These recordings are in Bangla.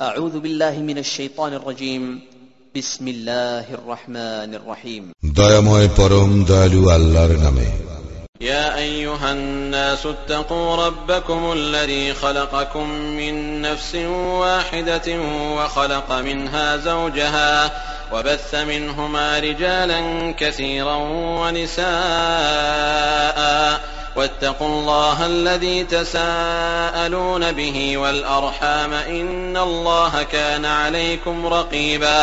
أعوذ بالله من الشيطان الرجيم. بسم الله الرحمن الرحيم. دايموي بروم دالو الله نامي. يا أيها الناس اتقوا ربكم الذي خلقكم من نفس واحدة وخلق منها زوجها وبث منهما رجالا كثيرا ونساء. واتقوا الله الذي تساءلون به والأرحام إن الله كان عليكم رقيبا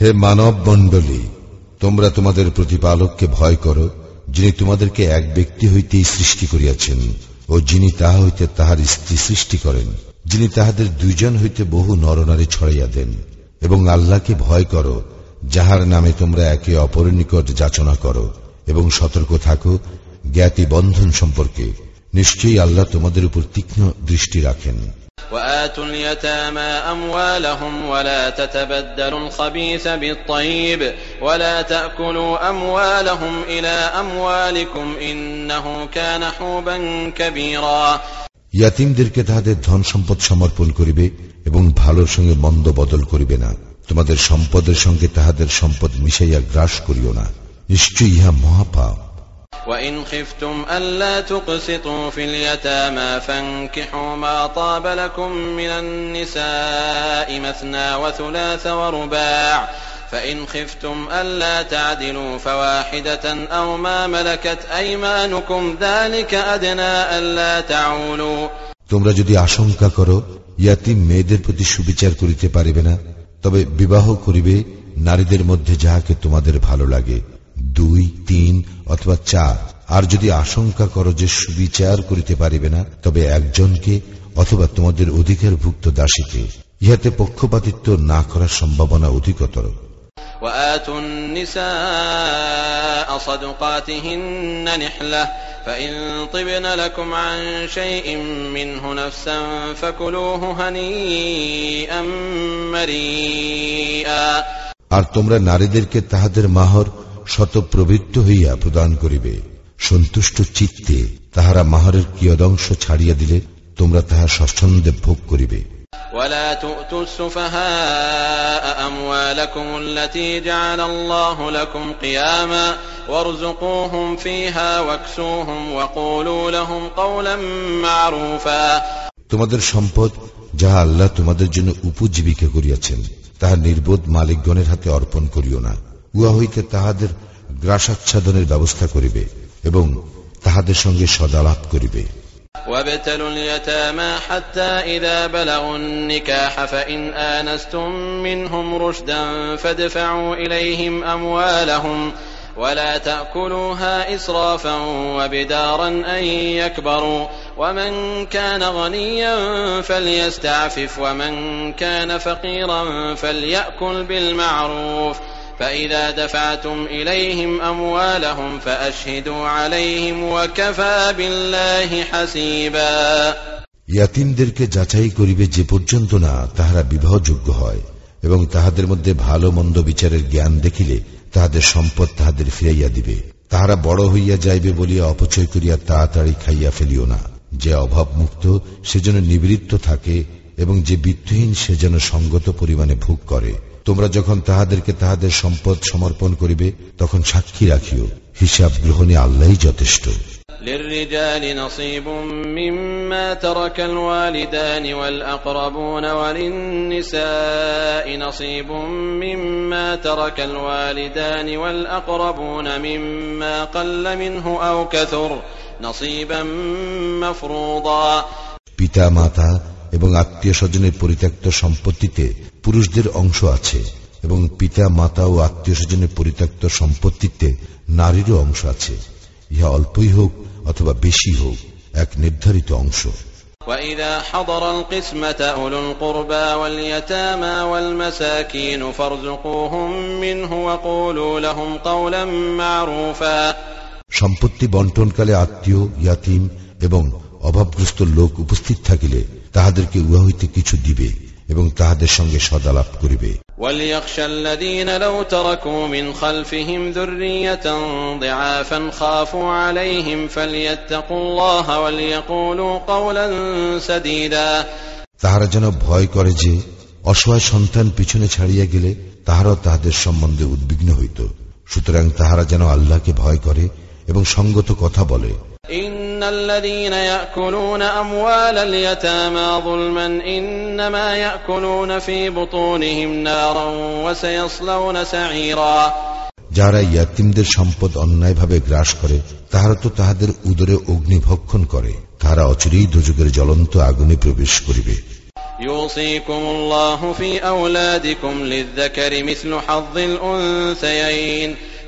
হে মানব মণ্ডলী তোমরা তোমাদের প্রতিপালককে ভয় করো যিনি তোমাদেরকে এক ব্যক্তি হইতেই সৃষ্টি করিয়াছেন ও যিনি তাহা হইতে তাহার স্ত্রী সৃষ্টি করেন যিনি তাহাদের দুইজন হইতে বহু নরনারী ছড়াইয়া দেন এবং আল্লাহকে ভয় করো যাহার নামে তোমরা একে অপরের নিকট যাচনা করো এবং সতর্ক থাকো জ্ঞাতি বন্ধন সম্পর্কে নিশ্চয়ই আল্লাহ তোমাদের উপর তীক্ষ্ণ দৃষ্টি রাখেন وآتوا اليتامى أموالهم ولا تتبدلوا الخبيث بالطيب ولا تأكلوا أموالهم إلى أموالكم إنه كان حوبا كبيرا ইয়াতিমদেরকে তাহাদের ধন সম্পদ সমর্পণ করিবে এবং ভালোর সঙ্গে মন্দ বদল করিবে না তোমাদের সম্পদের সঙ্গে তাহাদের সম্পদ মিশাইয়া গ্রাস করিও না নিশ্চয়ই ইহা মহাপাপ وإن خفتم ألا تقسطوا في اليتامى فانكحوا ما طاب لكم من النساء مثنى وثلاث ورباع فإن خفتم ألا تعدلوا فواحدة أو ما ملكت أيمانكم ذلك أدنى ألا تعولوا তোমরা যদি আশঙ্কা করো ইয়াতিম মেয়েদের প্রতি সুবিচার করিতে পারিবে না তবে বিবাহ করিবে নারীদের মধ্যে যাহাকে তোমাদের ভালো লাগে দুই তিন অথবা চার আর যদি আশঙ্কা করো যে সুবিচার করিতে পারিবে না তবে একজনকে অথবা তোমাদের অধিকারভুক্ত দাসীকে ইহাতে পক্ষপাতিত্ব না করার সম্ভাবনা অধিকতর وآتوا النساء صدقاتهن نحلة فإن طبن لكم عن شيء منه نفسا فكلوه هنيئا مريئا আর তোমরা নারীদেরকে তাহাদের মাহর শতপ্রবৃত্ত হইয়া প্রদান করিবে সন্তুষ্ট চিত্তে তাহারা মাহরের কিয়দংশ ছাড়িয়া দিলে তোমরা তাহা স্বচ্ছন্দে ভোগ করিবে ولا تؤتوا السفهاء أموالكم التي جعل الله لكم قياما وارزقوهم فيها واكسوهم وقولوا لهم قولا معروفا তোমাদের সম্পদ যাহা আল্লাহ তোমাদের জন্য উপজীবিকা করিয়াছেন তাহা নির্বোধ মালিকগণের হাতে অর্পণ করিও না উহা হইতে তাহাদের গ্রাসাচ্ছাদনের ব্যবস্থা করিবে এবং তাহাদের সঙ্গে সদালাপ করিবে وابتلوا اليتامى حتى إذا بلغوا النكاح فإن آنستم منهم رشدا فادفعوا إليهم أموالهم ولا تأكلوها إسرافا وبدارا أن يكبروا ومن كان غنيا فليستعفف ومن كان فقيرا فليأكل بالمعروف فإذا دفعتم إليهم أموالهم فأشهدوا عليهم وكفى بالله حسيبا ইয়াতিমদেরকে যাচাই করিবে যে পর্যন্ত না তাহারা বিবাহযোগ্য হয় এবং তাহাদের মধ্যে ভালো মন্দ বিচারের জ্ঞান দেখিলে তাহাদের সম্পদ তাহাদের ফিরাইয়া দিবে তাহারা বড় হইয়া যাইবে বলিয়া অপচয় করিয়া তাড়াতাড়ি খাইয়া ফেলিও না যে অভাব মুক্ত সে যেন নিবৃত্ত থাকে এবং যে বিত্তহীন সে যেন সঙ্গত পরিমাণে ভোগ করে তোমরা যখন তাহাদেরকে তাহাদের সম্পদ সমর্পণ করিবে তখন সাক্ষী রাখিও হিসাব গ্রহণে আল্লাহই যথেষ্ট للرجال نصيب مما ترك الوالدان والأقربون وللنساء نصيب مما ترك الوالدان والأقربون مما قل منه أو كثر نصيبا مفروضا পিতা মাতা এবং আত্মীয় স্বজনের পরিত্যক্ত সম্পত্তিতে পুরুষদের অংশ আছে এবং পিতা মাতা ও আত্মীয় স্বজনের পরিত্যক্ত সম্পত্তিতে নারীরও অংশ আছে ইহা অল্পই হোক অথবা বেশি হোক এক নির্ধারিত অংশ وإذا حضر القسمة أولو القربى واليتامى والمساكين فارزقوهم منه وقولوا لهم قولا معروفا সম্পত্তি বন্টনকালে আত্মীয় ইয়াতিম এবং অভাবগ্রস্ত লোক উপস্থিত থাকিলে তাহাদেরকে উহা হইতে কিছু দিবে এবং তাহাদের সঙ্গে সদালাপ করিবে। তাহারা যেন ভয় করে যে অসহায় সন্তান পিছনে ছাড়িয়া গেলে তাহারাও তাহাদের সম্বন্ধে উদ্বিগ্ন হইত। সুতরাং তাহারা যেন আল্লাহকে ভয় করে এবং সঙ্গত কথা বলে। ইন إن الذين يأكلون أموال اليتامى ظلما إنما يأكلون في بطونهم نارا وسيصلون سعيرا যারা ইয়াতিমদের সম্পদ অন্যায়ভাবে গ্রাস করে তাহারা তো তাহাদের উদরে অগ্নি ভক্ষণ করে তাহারা অচিরেই দুযুগের জ্বলন্ত আগুনে প্রবেশ করিবে يوصيكم الله في أولادكم للذكر مثل حظ الأنثيين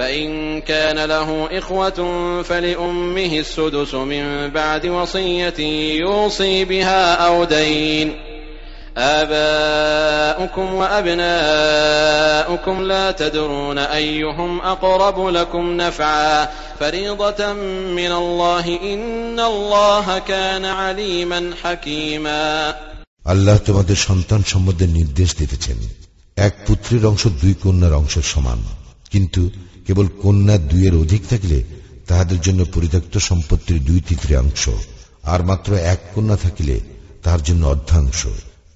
فإن كان له إخوة فلأمه السدس من بعد وصية يوصي بها أو دين آباؤكم وأبناؤكم لا تدرون أيهم أقرب لكم نفعا فريضة من الله إن الله كان عليما حكيما আল্লাহ তোমাদের সন্তান সম্বন্ধে নির্দেশ দিতেছেন এক পুত্রের অংশ দুই কন্যার অংশের সমান কিন্তু কেবল কন্যা দুইয়ের অধিক থাকলে তাহাদের জন্য পরিত্যক্ত সম্পত্তির দুই তৃতীয়াংশ আর মাত্র এক কন্যা থাকিলে তাহার জন্য অর্ধাংশ।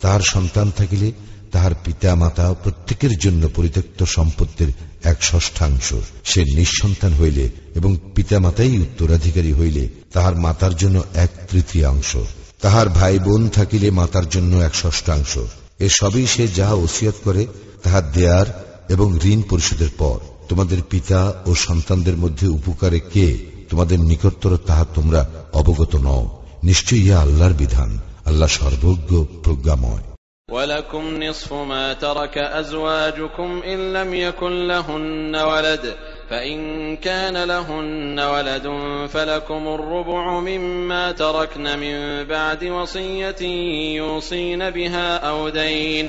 তাহার সন্তান থাকিলে তাহার পিতা মাতা প্রত্যেকের জন্য পরিত্যক্ত সম্পত্তির এক ষষ্ঠাংশ। সে নিঃসন্তান হইলে এবং পিতা মাতাই উত্তরাধিকারী হইলে তাহার মাতার জন্য এক তৃতীয়াংশ। তাহার ভাই বোন থাকিলে মাতার জন্য এক ষষ্ঠাংশ। এ সবই সে যাহা ওসিয়ত করে, তাহা দেয়ার এবং ঋণ পরিশোধের পর। তোমাদের পিতা ও সন্তানদের মধ্যে উপকারে কে তোমাদের নিকটতর তাহা তোমরা অবগত নও নিশ্চয়ই ইহা আল্লাহর বিধান আল্লাহ সর্বজ্ঞ প্রজ্ঞাময় ولكم نصف ما ترك أزواجكم إن لم يكن لهن ولد فإن كان لهن ولد فلكم الربع مما تركن من بعد وصية يوصين بها أو دين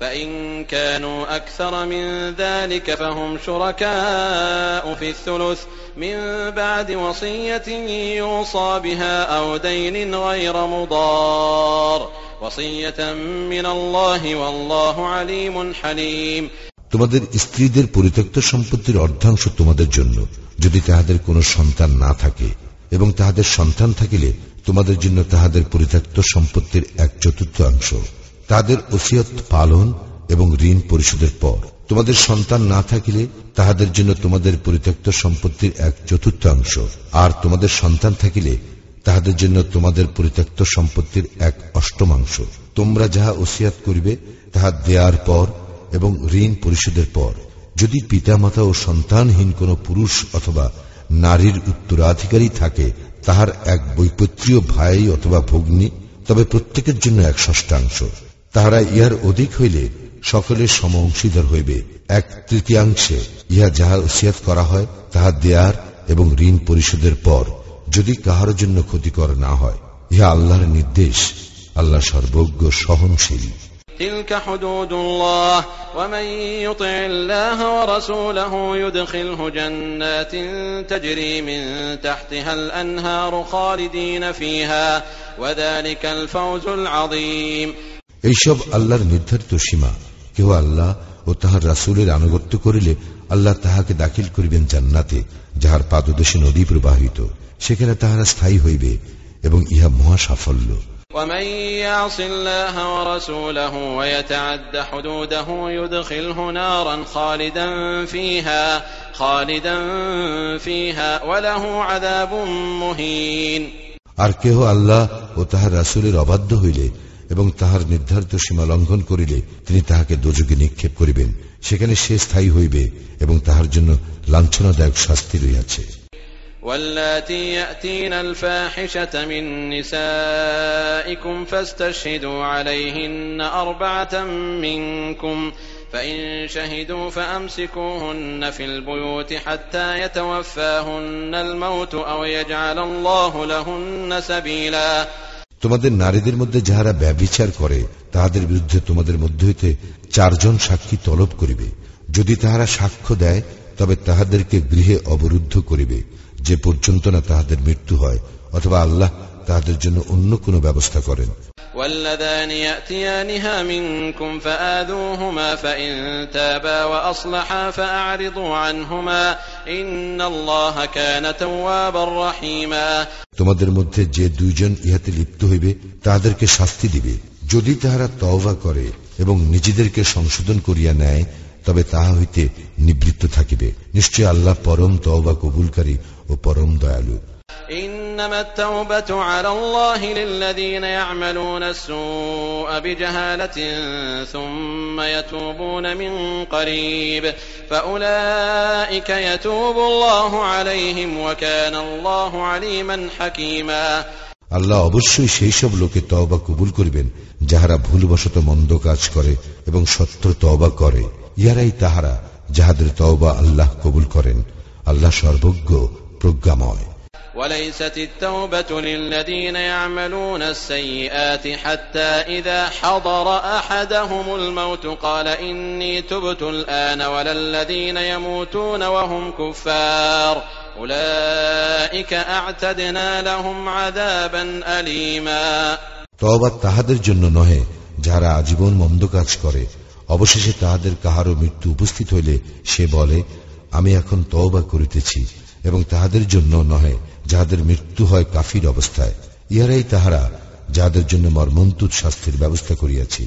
فإن كانوا أكثر من ذلك فهم شركاء في الثلث من بعد وصية يوصى بها أو دين غير مضار وصية من الله والله عليم حليم তোমাদের স্ত্রীদের পরিত্যক্ত সম্পত্তির অর্ধাংশ তোমাদের জন্য যদি তাহাদের কোনো সন্তান না থাকে এবং তাহাদের সন্তান থাকিলে তোমাদের জন্য তাহাদের পরিত্যক্ত সম্পত্তির এক চতুর্থাংশ তাদের ওসিয়ত পালন এবং ঋণ পরিশোধের পর। তোমাদের সন্তান না থাকিলে তাহাদের জন্য তোমাদের পরিত্যক্ত সম্পত্তির এক চতুর্থাংশ আর তোমাদের সন্তান থাকিলে তাহাদের জন্য তোমাদের পরিত্যক্ত সম্পত্তির এক অষ্টমাংশ তোমরা যাহা ওসিয়াত করিবে, তাহা দেয়ার পর এবং ঋণ পরিশোধের পর। যদি পিতামাতা ও সন্তানহীন কোন পুরুষ অথবা নারীর উত্তরাধিকারী থাকে, তাহার এক বৈপত্রীয় ভাই অথবা ভগ্নী, তবে প্রত্যেকের জন্য এক ষষ্ঠাংশ তাহারা ইহার অধিক হইলে সকলের সম অংশীদার হইবে এক তৃতীয়াংশে ইহা যাহা ওসিয়াত করা হয় তাহা দেয়ার এবং ঋণ পরিশোধের পর যদি কাহার জন্য ক্ষতিকর না হয় ইহা আল্লাহর নির্দেশ আল্লাহ সর্বজ্ঞ সহনশীল تلك حدود الله ومن يطع الله ورسوله يدخله جنات تجري من تحتها الانهار خالدين فيها وذلك الفوز العظيم এইসব আল্লাহর নির্ধারিত সীমা কেউ আল্লাহ ও তাহার রাসুলের আনুগত্য করিলে আল্লাহ তাহাকে দাখিল করিবেন জান্নাতে যাহার পাদদেশে নদী প্রবাহিত সেখানে তাহারা স্থায়ী হইবে এবং ইহা মহা সাফল্য ومن يعص الله ورسوله ويتعد حدوده يدخله نارا خالدا فيها خالدا فيها وله عذاب مهين আর কেহ আল্লাহ ও তাহার রাসুলের অবাধ্য হইলে এবং তাহার নির্ধারিত সীমা লঙ্ঘন করিলে তিনি তাহাকে দোযোগে নিক্ষেপ করিবেন সেখানে সে স্থায়ী হইবে এবং তাহার জন্য লাঞ্ছনাদায়ক শাস্তি রইয়াছে واللاتي يأتين الفاحشة من نسائكم فاستشهدوا عليهن أربعة منكم فإن شهدوا فأمسكوهن في البيوت حتى يتوفاهن الموت أو يجعل الله لهن سبيلا তোমাদের নারীদের মধ্যে যাহারা ব্যবিচার করে, তাহাদের বিরুদ্ধে তোমাদের মধ্যে হইতে চারজন সাক্ষী তলব করিবে। যদি তাহারা সাক্ষ্য দেয়, তবে তাহাদেরকে গৃহে অবরুদ্ধ করিবে, যে পর্যন্ত না তাহাদের মৃত্যু হয়, অথবা আল্লাহ তাহাদের জন্য অন্য কোনো ব্যবস্থা করেন। واللذان يأتيانها منكم فآذوهما فإن تابا وأصلحا فأعرضوا عنهما إن الله كان توابا رحيما তোমাদের মধ্যে যে দুইজন ইহাতে লিপ্ত হইবে তাহাদেরকে শাস্তি দিবে যদি তাহারা তওবা করে এবং নিজেদেরকে সংশোধন করিয়া নেয় তবে তাহা হইতে নিবৃত্ত থাকিবে নিশ্চয় আল্লাহ পরম তওবা কবুলকারী ও পরম দয়ালু إنما التوبة على الله للذين يعملون السوء بجهالة ثم يتوبون من قريب فأولئك يتوب الله عليهم وكان الله عليما حكيما আল্লাহ অবশ্যই সেই সব লোকে তওবা কবুল করিবেন যাহারা ভুলবশত মন্দ কাজ করে এবং সত্য তওবা করে ইহারাই তাহারা যাহাদের তওবা আল্লাহ কবুল করেন আল্লাহ সর্বজ্ঞ প্রজ্ঞাময় وليست التوبة للذين يعملون السيئات حتى إذا حضر أحدهم الموت قال إني تبت الآن ولا الذين يموتون وهم كفار أولئك أعتدنا لهم عذابا أليما তওবা তাহাদের জন্য নহে যাহারা আজীবন মন্দ কাজ করে অবশেষে তাহাদের কাহারও মৃত্যু উপস্থিত হইলে সে বলে আমি এখন তওবা করিতেছি এবং তাহাদের জন্য নহে যাহাদের মৃত্যু হয় কাফির অবস্থায় ইহারাই তাহারা যাহাদের জন্য মর্মন্তুদ শাস্তির ব্যবস্থা করিয়াছি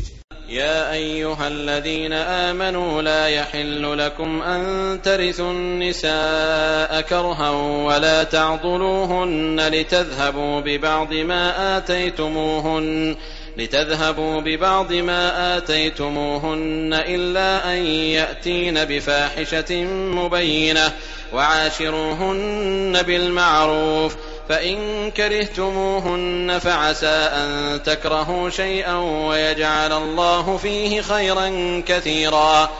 يا أيها الذين آمنوا لا يحل لكم أن ترثوا النساء كرها ولا تعضلوهن لتذهبوا ببعض ما آتيتموهن لتذهبوا ببعض ما آتيتموهن إلا أن يأتين بفاحشة مبينة وعاشروهن بالمعروف فإن كرهتموهن فعسى أن تكرهوا شيئا ويجعل الله فيه خيرا كثيرا.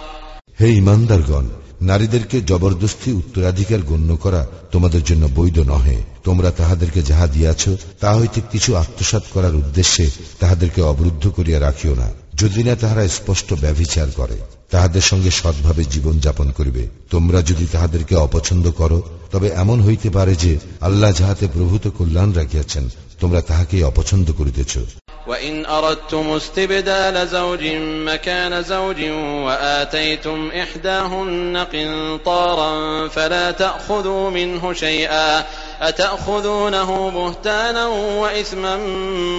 هي من درغن নারীদেরকে জবরদস্তি উত্তরাধিকার গণ্য করা তোমাদের জন্য বৈধ নহে। তোমরা তাহাদেরকে যাহা দিয়াছ তা হইতে কিছু আত্মসাত করার উদ্দেশ্যে তাহাদেরকে অবরুদ্ধ করিয়া রাখিও না। যদি না তাহারা স্পষ্ট ব্যভিচার করে, তাহাদের সঙ্গে সৎভাবে জীবন যাপন করিবে। তোমরা যদি তাহাদেরকে অপছন্দ করো, তবে এমন হইতে পারে যে আল্লাহ যাহাতে প্রভূত কল্যাণ রাখিয়াছেন, তোমরা তাহাকেই অপছন্দ করিতেছ। وإن أردتم استبدال زوج مكان زوج وآتيتم إحداهن قنطارا فلا تأخذوا منه شيئا أتأخذونه بهتانا وإثما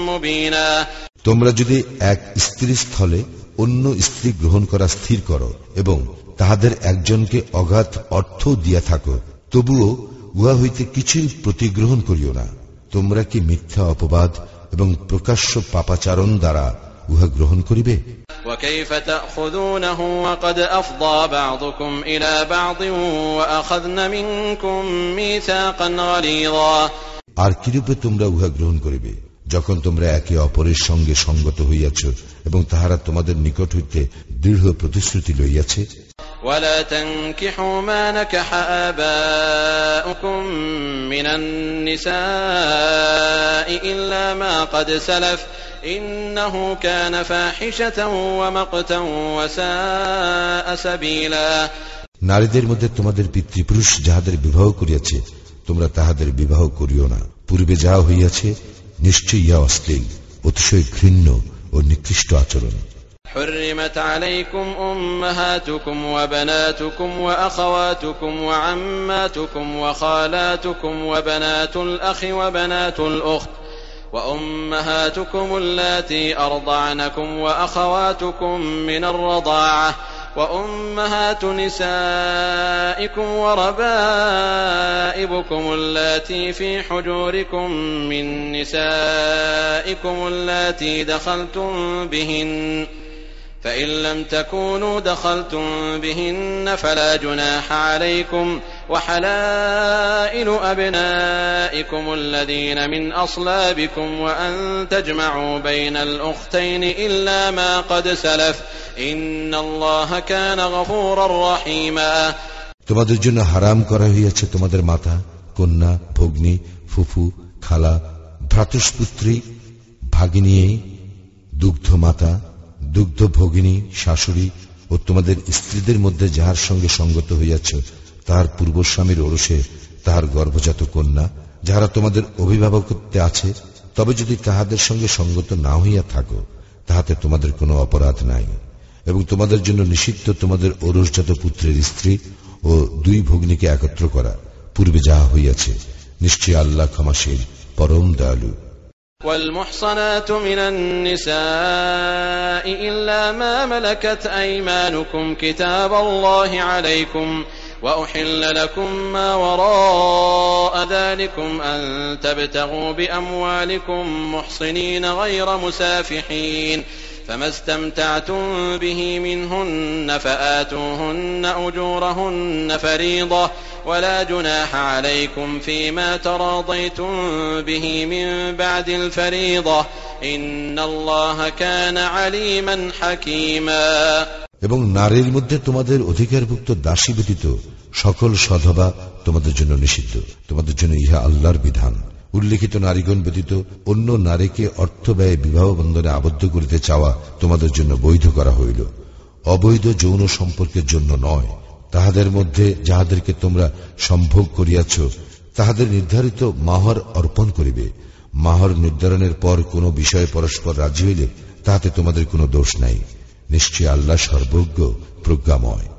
مبينا তোমরা যদি এক স্ত্রী স্থলে অন্য স্ত্রী গ্রহণ করা স্থির করো এবং তাহাদের একজনকে অগাধ অর্থ দিয়া থাকো তবুও উহা হইতে কিছুই প্রতিগ্রহণ করিও না তোমরা কি মিথ্যা অপবাদ এবং প্রকাশ্য পাপাচারণ দ্বারা উহা গ্রহণ করিবে وكيف تأخذونه وقد أفضى بعضكم إلى بعض وأخذن منكم ميثاقا غليظا আর কিরূপে তোমরা উহা গ্রহণ করিবে যখন তোমরা একে অপরের সঙ্গে সঙ্গত হইয়াছ এবং তাহারা তোমাদের নিকট হইতে দৃঢ় প্রতিশ্রুতি লইয়াছে ولا تنكحوا ما نكح آباؤكم من النساء إلا ما قد سلف إنه كان فاحشة ومقتا وساء سبيلا নারীদের মধ্যে তোমাদের পিতৃপুরুষ যাহাদের বিবাহ করিয়াছে তোমরা তাহাদের বিবাহ করিও না পূর্বে যাহা হইয়াছে নিশ্চয় ইয়া অশ্লীল অতিশয় ঘৃণ্য ও নিকৃষ্ট আচরণ حرمت عليكم أمهاتكم وبناتكم وأخواتكم وعماتكم وخالاتكم وبنات الأخ وبنات الأخت وأمهاتكم اللاتي أرضعنكم وأخواتكم من الرضاعة وأمهات نسائكم وربائبكم اللاتي في حجوركم من نسائكم اللاتي دخلتم بهن فإن لم تكونوا دخلتم بهن فلا جناح عليكم وحلائل أبنائكم الذين من أصلابكم وأن تجمعوا بين الأختين إلا ما قد سلف إن الله كان غفورا رحيما তোমাদের জন্য হারাম করা হইয়াছে তোমাদের মাতা কন্যা ভগ্নী ফুফু খালা ভ্রাতুষ্পুত্রী ভাগিনী দুগ্ধ মাতা দুগ্ধ ভগিনী, শাশুড়ি ও তোমাদের স্ত্রীদের মধ্যে যাহার সঙ্গে সঙ্গত হইয়াছ, তাহার পূর্বস্বামীর ওরসে তাহার গর্ভজাত কন্যা, যাহারা তোমাদের অভিভাবকত্বে আছে, তবে যদি তাহাদের সঙ্গে সঙ্গত না হইয়া থাকো, তাহাতে তোমাদের কোনো অপরাধ নাই। এবং তোমাদের জন্য নিষিদ্ধ তোমাদের ওরসজাত পুত্রের স্ত্রী ও দুই ভগ্নীকে একত্র করা, পূর্বে যাহা হইয়াছে নিশ্চয় আল্লাহ ক্ষমাশীল, পরম দয়ালু। والمحصنات من النساء إلا ما ملكت أيمانكم كتاب الله عليكم وأحل لكم ما وراء ذلكم أن تبتغوا بأموالكم محصنين غير مسافحين فما استمتعتم به منهن فآتوهن أجورهن فريضة ولا جناح عليكم فيما تراضيتم به من بعد الفريضة إن الله كان عليما حكيما এবং নারীর মধ্যে তোমাদের অধিকারভুক্ত দাসী ব্যতীত সকল সধবা তোমাদের জন্য নিষিদ্ধ তোমাদের জন্য ইহা আল্লাহর বিধান উল্লেখিত নারীগণ ব্যতীত অন্য নারীকে অর্থ ব্যয়ে বিবাহ বন্ধনে আবদ্ধ করিতে চাওয়া তোমাদের জন্য বৈধ করা হইল। অবৈধ যৌন সম্পর্কের জন্য নয়। তাহাদের মধ্যে যাহাদেরকে তোমরা সম্ভোগ করিয়াছ, তাহাদের নির্ধারিত মাহর অর্পণ করিবে। মাহর নির্ধারণের পর কোন বিষয়ে পরস্পর রাজি হইলে তাহাতে তোমাদের কোনো দোষ নাই। নিশ্চয় আল্লাহ সর্বজ্ঞ, প্রজ্ঞাময়।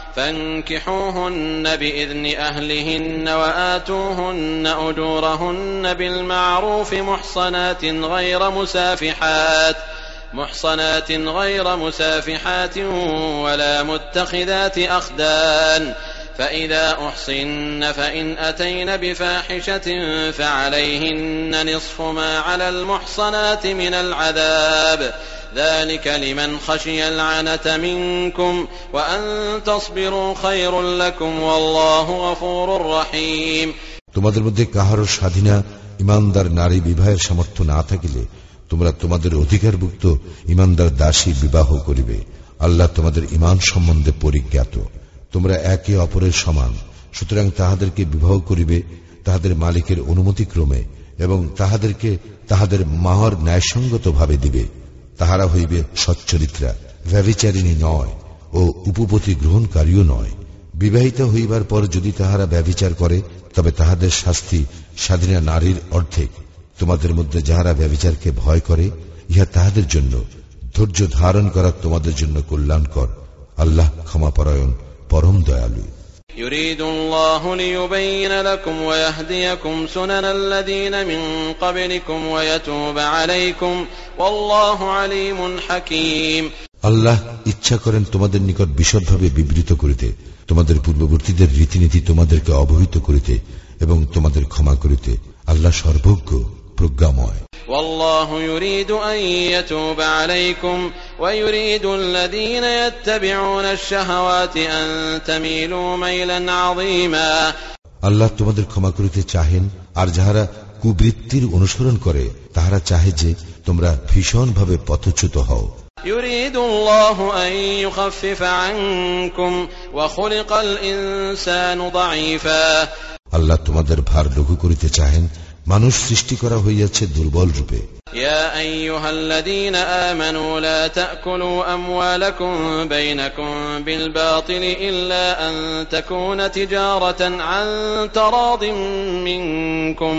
فانكحوهن بإذن أهلهن وآتوهن أجورهن بالمعروف محصنات غير مسافحات محصنات غير مسافحات ولا متخذات أخدان. فإذا أحصن فإن أتين بفاحشة فعليهن نصف ما على المحصنات من العذاب. ذلك لمن خشي العنة منكم وأن تصبروا خير لكم والله غفور رحيم তোমাদের মধ্যে কাহারও স্বাধীনা ইমানদার নারী বিবাহের সামর্থ্য না থাকিলে তোমরা তোমাদের অধিকারভুক্ত ইমানদার দাসী বিবাহ করিবে আল্লাহ তোমাদের ইমান সম্বন্ধে পরিজ্ঞাত তোমরা একে অপরের সমান সুতরাং তাহাদেরকে বিবাহ করিবে তাহাদের মালিকের অনুমতি ক্রমে এবং তাহাদেরকে তাহাদের মাহর ন্যায়সঙ্গত ভাবে দিবে তাহারা হইবে সচ্চরিত্রা, ব্যভিচারিণী নয় ও উপপতি গ্রহণকারীও নয়। বিবাহিত হইবার পর যদি তাহারা ব্যভিচার করে, তবে তাহাদের শাস্তি স্বাধীনা নারীর অর্ধেক। তোমাদের মধ্যে যাহারা ব্যভিচারকে ভয় করে, ইহা তাহাদের জন্য। ধৈর্য ধারণ করা তোমাদের জন্য কল্যাণকর। আল্লাহ ক্ষমাপরায়ণ পরম দয়ালু। يريد الله ليبين لكم ويهديكم سنن الذين من قبلكم ويتوب عليكم والله عليم حكيم আল্লাহ ইচ্ছা করেন তোমাদের নিকট বিশদভাবে বিবৃত করিতে তোমাদের পূর্ববর্তীদের রীতিনীতি তোমাদেরকে অবহিত করিতে এবং তোমাদের ক্ষমা করিতে আল্লাহ সর্বজ্ঞ প্রজ্ঞাময় والله يريد أن يتوب عليكم ويريد الذين يتبعون الشهوات أن تميلوا ميلا عظيما আল্লাহ তোমাদের ক্ষমা করিতে চাহেন আর যাহারা কুবৃত্তির অনুসরণ করে তাহারা চাহে যে তোমরা ভীষণভাবে পথচ্যুত হও يريد الله أن يخفف عنكم وخلق الإنسان ضعيفا আল্লাহ তোমাদের ভার লঘু করিতে চাহেন মানুষ সৃষ্টি করা হইয়াছে দুর্বল রূপে يا أيها الذين آمنوا لا تأكلوا أموالكم بينكم بالباطل إلا أن تكون تجارة عن تراض منكم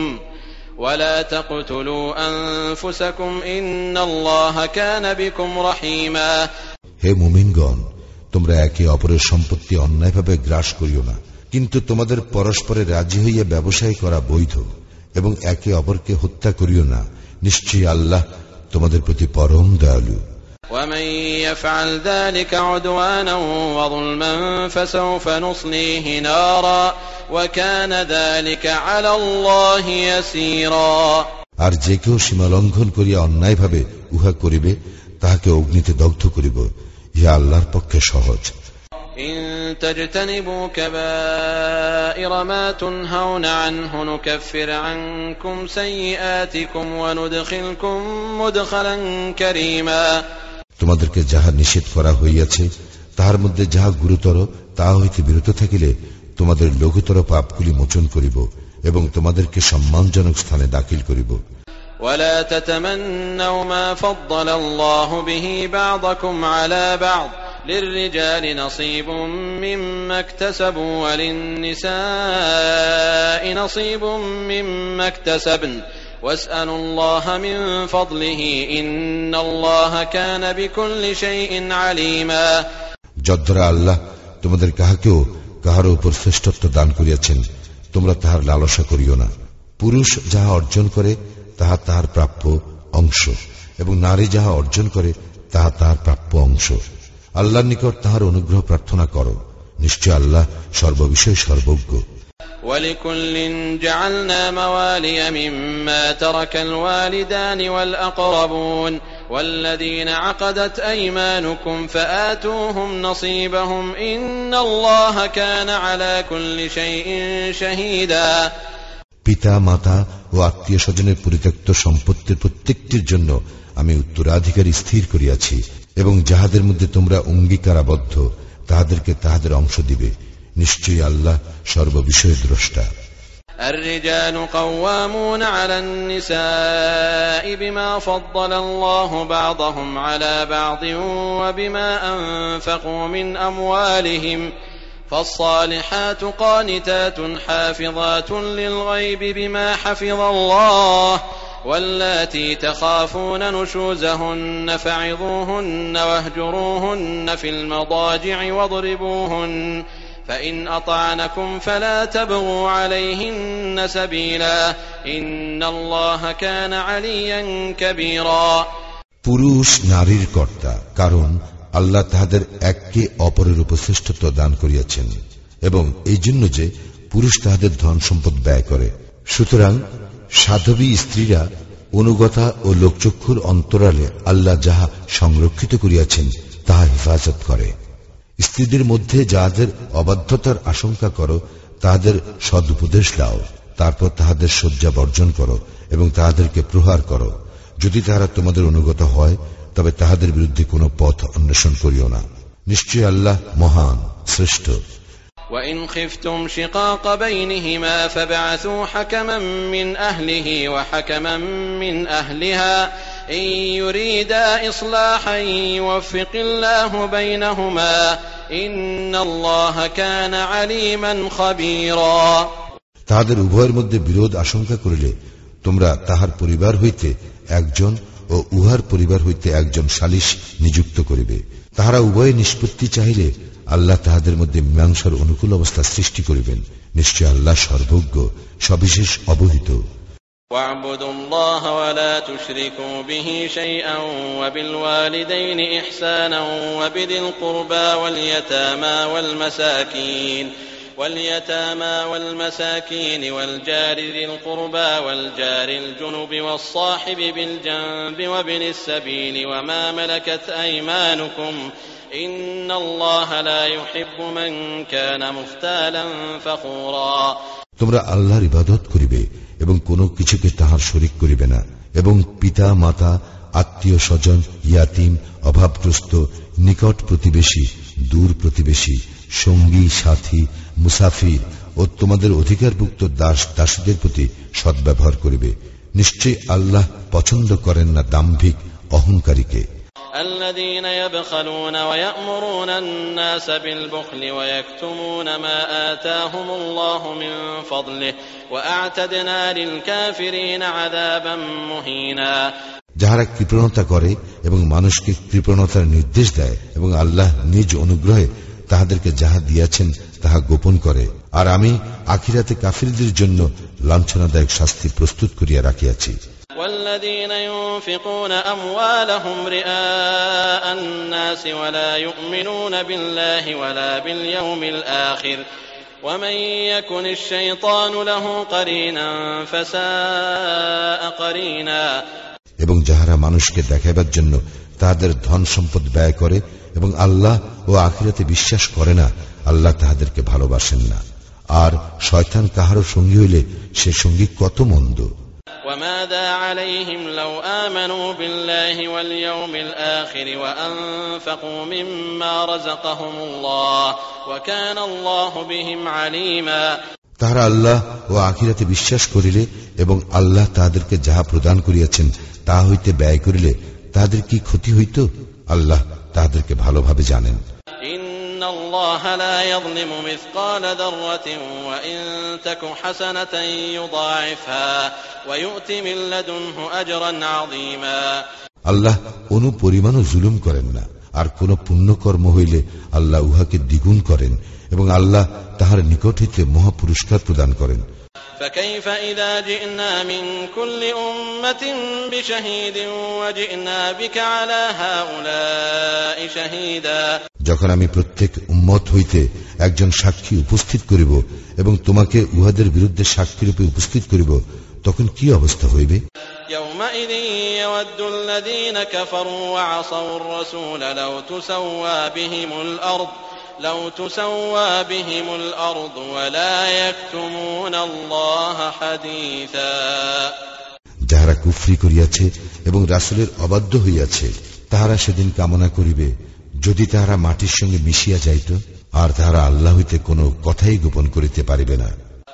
ولا تقتلوا أنفسكم إن الله كان بكم رحيما হে মুমিনগণ তোমরা একে অপরের সম্পত্তি অন্যায়ভাবে গ্রাস করিও না কিন্তু তোমাদের পরস্পরে রাজি হইয়া ব্যবসায় করা বৈধ এবং একে অপরকে হত্যা করিও না নিশ্চয়ই আল্লাহ তোমাদের প্রতি পরম দয়ালু ومن يفعل ذلك عدوانا وظلما فسوف نصليه نارا وكان ذلك على الله يسيرا আর যে কেউ সীমা লঙ্ঘন করিয়া অন্যায়ভাবে উহা করিবে তাহাকে অগ্নিতে দগ্ধ করিব ইহা আল্লাহর পক্ষে সহজ إن تجتنبوا كبائر ما تنهون عنه نكفر عنكم سيئاتكم وندخلكم مدخلا كريما তোমাদেরকে যাহা নিষেধ করা হইয়াছে তাহার মধ্যে যাহা গুরুতর তাহা হইতে বিরত থাকিলে তোমাদের লঘুতর পাপগুলি মোচন করিব এবং তোমাদেরকে সম্মানজনক স্থানে দাখিল করিব ولا تتمنوا ما فضل الله به بعضكم على بعض للرجال نصيب مما اكتسبوا وللنساء نصيب مما اكتسبن واسألوا الله من فضله إن الله كان بكل شيء عليما যদ্বারা আল্লাহ তোমাদের কাহাকেও কাহার উপর শ্রেষ্ঠত্ব দান করিয়াছেন তোমরা তাহার লালসা করিও না পুরুষ যাহা অর্জন করে তাহা তাহার প্রাপ্য অংশ এবং নারী যাহা অর্জন করে তাহা তাহার প্রাপ্য অংশ আল্লাহর নিকট তাহার অনুগ্রহ প্রার্থনা করো নিশ্চয় আল্লাহ সর্ববিষয়ে সর্বজ্ঞ ولكل جعلنا موالي مما ترك الوالدان والأقربون والذين عقدت أيمانكم فآتوهم نصيبهم إن الله كان على كل شيء شهيدا পিতা মাতা ও আত্মীয় স্বজনের পরিত্যক্ত সম্পত্তির প্রত্যেকটির জন্য আমি উত্তরাধিকারী স্থির করিয়াছি এবং যাহাদের মধ্যে তোমরা অঙ্গীকারাবদ্ধ তাহাদেরকে তাহাদের অংশ দিবে নিশ্চয়ই আল্লাহ সর্ববিষয়ে দ্রষ্টা الرجال قوامون على النساء بما فضل الله بعضهم على بعض وبما أنفقوا من أموالهم فالصالحات قانتات حافظات للغيب بما حفظ الله واللاتي تخافون نشوزهن فعظوهن واهجروهن في المضاجع واضربوهن فإن أطعنكم فلا تبغوا عليهن سبيلا إن الله كان عليا كبيرا পুরুষ নারীর কর্তা কারণ আল্লাহ তাহাদের এককে অপরের উপর শ্রেষ্ঠত্ব দান করিয়াছেন এবং এই জন্য যে পুরুষ তাহাদের ধন সম্পদ ব্যয় করে সুতরাং সাধবী স্ত্রীরা অনুগতা ও লোকচক্ষুর অন্তরালে আল্লাহ যাহা সংরক্ষিত করিয়াছেন, তাহা হেফাজত করে। স্ত্রীদের মধ্যে যাহাদের অবাধ্যতার আশঙ্কা করো, তাহাদের সদুপদেশ দাও তারপর তাহাদের শয্যা বর্জন করো এবং তাহাদেরকে প্রহার করো। যদি তাহারা তোমাদের অনুগত হয়, তবে তাহাদের বিরুদ্ধে কোনো পথ অন্বেষণ করিও না। নিশ্চয় আল্লাহ মহান, শ্রেষ্ঠ। وإن خفتم شقاق بينهما فابعثوا حكما من أهله وحكما من أهلها إن يريدا إصلاحا يوفق الله بينهما إن الله كان عليما خبيرا তাহাদের উভয়ের মধ্যে বিরোধ আশঙ্কা করিলে তোমরা তাহার পরিবার হইতে একজন ও উহার পরিবার হইতে একজন সালিশ নিযুক্ত করিবে তাহারা উভয়ে নিষ্পত্তি চাহিলে আল্লাহ তাহাদের মধ্যে মীমাংসার অনুকূল অবস্থা সৃষ্টি করিবেন নিশ্চয় আল্লাহ সর্বজ্ঞ সবিশেষ অবহিত واعبدوا الله ولا تشركوا به شيئا وبالوالدين إحسانا وبذي القربى واليتامى والمساكين واليتامى والمساكين والجار ذي القربى والجار الجنب والصاحب بالجنب وابن السبيل وما ملكت أيمانكم তোমরা আল্লাহর ইবাদত করিবে এবং কোনো কিছুকে তাহার শরিক করিবে না এবং পিতা, মাতা, আত্মীয় স্বজন, ইয়াতিম, অভাবগ্রস্ত, নিকট প্রতিবেশী, দূর প্রতিবেশী, সঙ্গী, সাথী, মুসাফির ও তোমাদের অধিকারভুক্ত দাস, দাসীদের প্রতি সদ্ব্যবহার করিবে। নিশ্চয়ই আল্লাহ পছন্দ করেন না দাম্ভিক, অহংকারীকে। الذين يبخلون ويأمرون الناس بالبخل ويكتمون ما آتاهم الله من فضله وأعتدنا للكافرين عذابا مهينا যাহারা কৃপণতা করে এবং মানুষকে কৃপণতার নির্দেশ দেয় এবং আল্লাহ নিজ অনুগ্রহে তাহাদেরকে যাহা দিয়াছেন তাহা গোপন করে আর আমি আখিরাতে কাফিরদের জন্য লাঞ্ছনাদায়ক শাস্তি প্রস্তুত করিয়া রাখিয়াছি والذين ينفقون أموالهم رئاء الناس ولا يؤمنون بالله ولا باليوم الآخر ومن يكن الشيطان له قرينا فساء قرينا এবং যাহারা মানুষকে দেখাইবার জন্য তাহাদের ধন সম্পদ ব্যয় করে এবং আল্লাহ ও আখিরাতে বিশ্বাস করে না আল্লাহ তাহাদেরকে ভালোবাসেন না আর শয়তান কাহারও সঙ্গী হইলে সে সঙ্গী কত মন্দ وماذا عليهم لو آمنوا بالله واليوم الآخر وأنفقوا مما رزقهم الله وكان الله بهم عليما তাহারা আল্লাহ ও আখিরাতে বিশ্বাস করিলে এবং আল্লাহ তাহাদেরকে যাহা প্রদান করিয়াছেন তাহা হইতে ব্যয় করিলে তাহাদের কি ক্ষতি হইত আল্লাহ তাহাদেরকে ভালোভাবে জানেন إن الله لا يظلم مثقال ذرة وإن تك حسنة يضاعفها ويؤت من لدنه أجرا عظيما আল্লাহ কোন পরিমাণও জুলুম করেন না আর কোন পুণ্যকর্ম হইলে আল্লাহ উহাকে দ্বিগুণ করেন এবং আল্লাহ তাহার নিকট হইতে মহাপুরস্কার প্রদান করেন فكيف إذا جئنا من كل أمة بشهيد وجئنا بك على هؤلاء شهيدا যখন আমি প্রত্যেক উম্মত হইতে একজন সাক্ষী উপস্থিত করিব এবং তোমাকে উহাদের বিরুদ্ধে সাক্ষীরূপে উপস্থিত করিব তখন কি অবস্থা হইবে يومئذ يود الذين كفروا وعصوا الرسول لو تسوى بهم الأرض لو تسوى بهم الأرض ولا يكتمون الله حديثا যাহারা কুফরি করিয়াছে এবং রাসুলের অবাধ্য হইয়াছে তাহারা সেদিন কামনা করিবে যদি তাহারা মাটির সঙ্গে মিশিয়া যাইত আর তাহারা আল্লাহ হইতে কোনো কথাই গোপন করিতে পারিবে না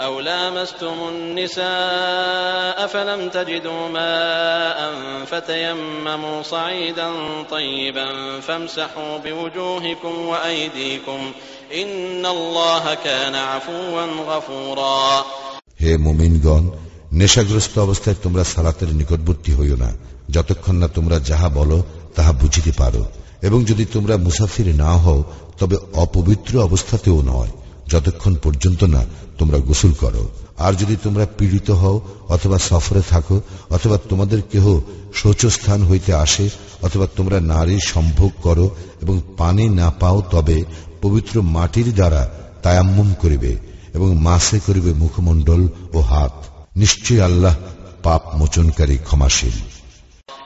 أو لامستم النساء فلم تجدوا ماء فتيمموا صعيدا طيبا فامسحوا بوجوهكم وأيديكم إن الله كان عفوا غفورا হে মুমিনগণ নেশাগ্রস্ত অবস্থায় তোমরা সালাতের নিকটবর্তী হইও না যতক্ষণ না তোমরা যাহা বলো তাহা বুঝিতে পারো এবং যদি তোমরা মুসাফির না হও তবে অপবিত্র অবস্থাতেও নয় যতক্ষণ পর্যন্ত না তোমরা গোসল করো। আর যদি তোমরা পীড়িত হও, অথবা সফরে থাকো, অথবা তোমাদের কেহ শৌচস্থান হইতে আসে, অথবা তোমরা নারীর সম্ভোগ করো এবং পানি না পাও, তবে পবিত্র মাটির দ্বারা তায়াম্মম করিবে এবং মাসে করিবে মুখমণ্ডল ও হাত। নিশ্চয়ই আল্লাহ পাপ মোচনকারী ক্ষমাশীল।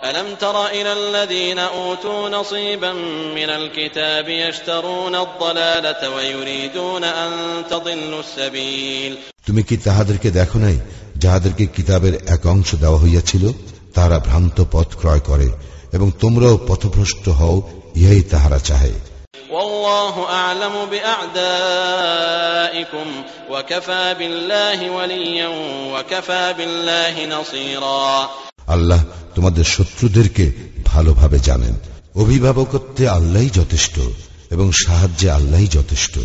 ألم تر إلى الذين أوتوا نصيبا من الكتاب يشترون الضلالة ويريدون أن تضلوا السبيل তুমি কি তাহাদেরকে দেখো নাই যাহাদেরকে কিতাবের এক অংশ দেওয়া হইয়াছিল তাহারা ভ্রান্ত পথ ক্রয় করে এবং তোমরাও পথভ্রষ্ট হও ইহাই তাহারা চাহে والله أعلم بأعدائكم وكفى بالله وليا وكفى بالله نصيرا আল্লাহ তোমাদের শত্রুদেরকে ভালোভাবে জানেন অভিভাবকত্বে আল্লাহই যথেষ্ট এবং সাহায্যে আল্লাহই যথেষ্ট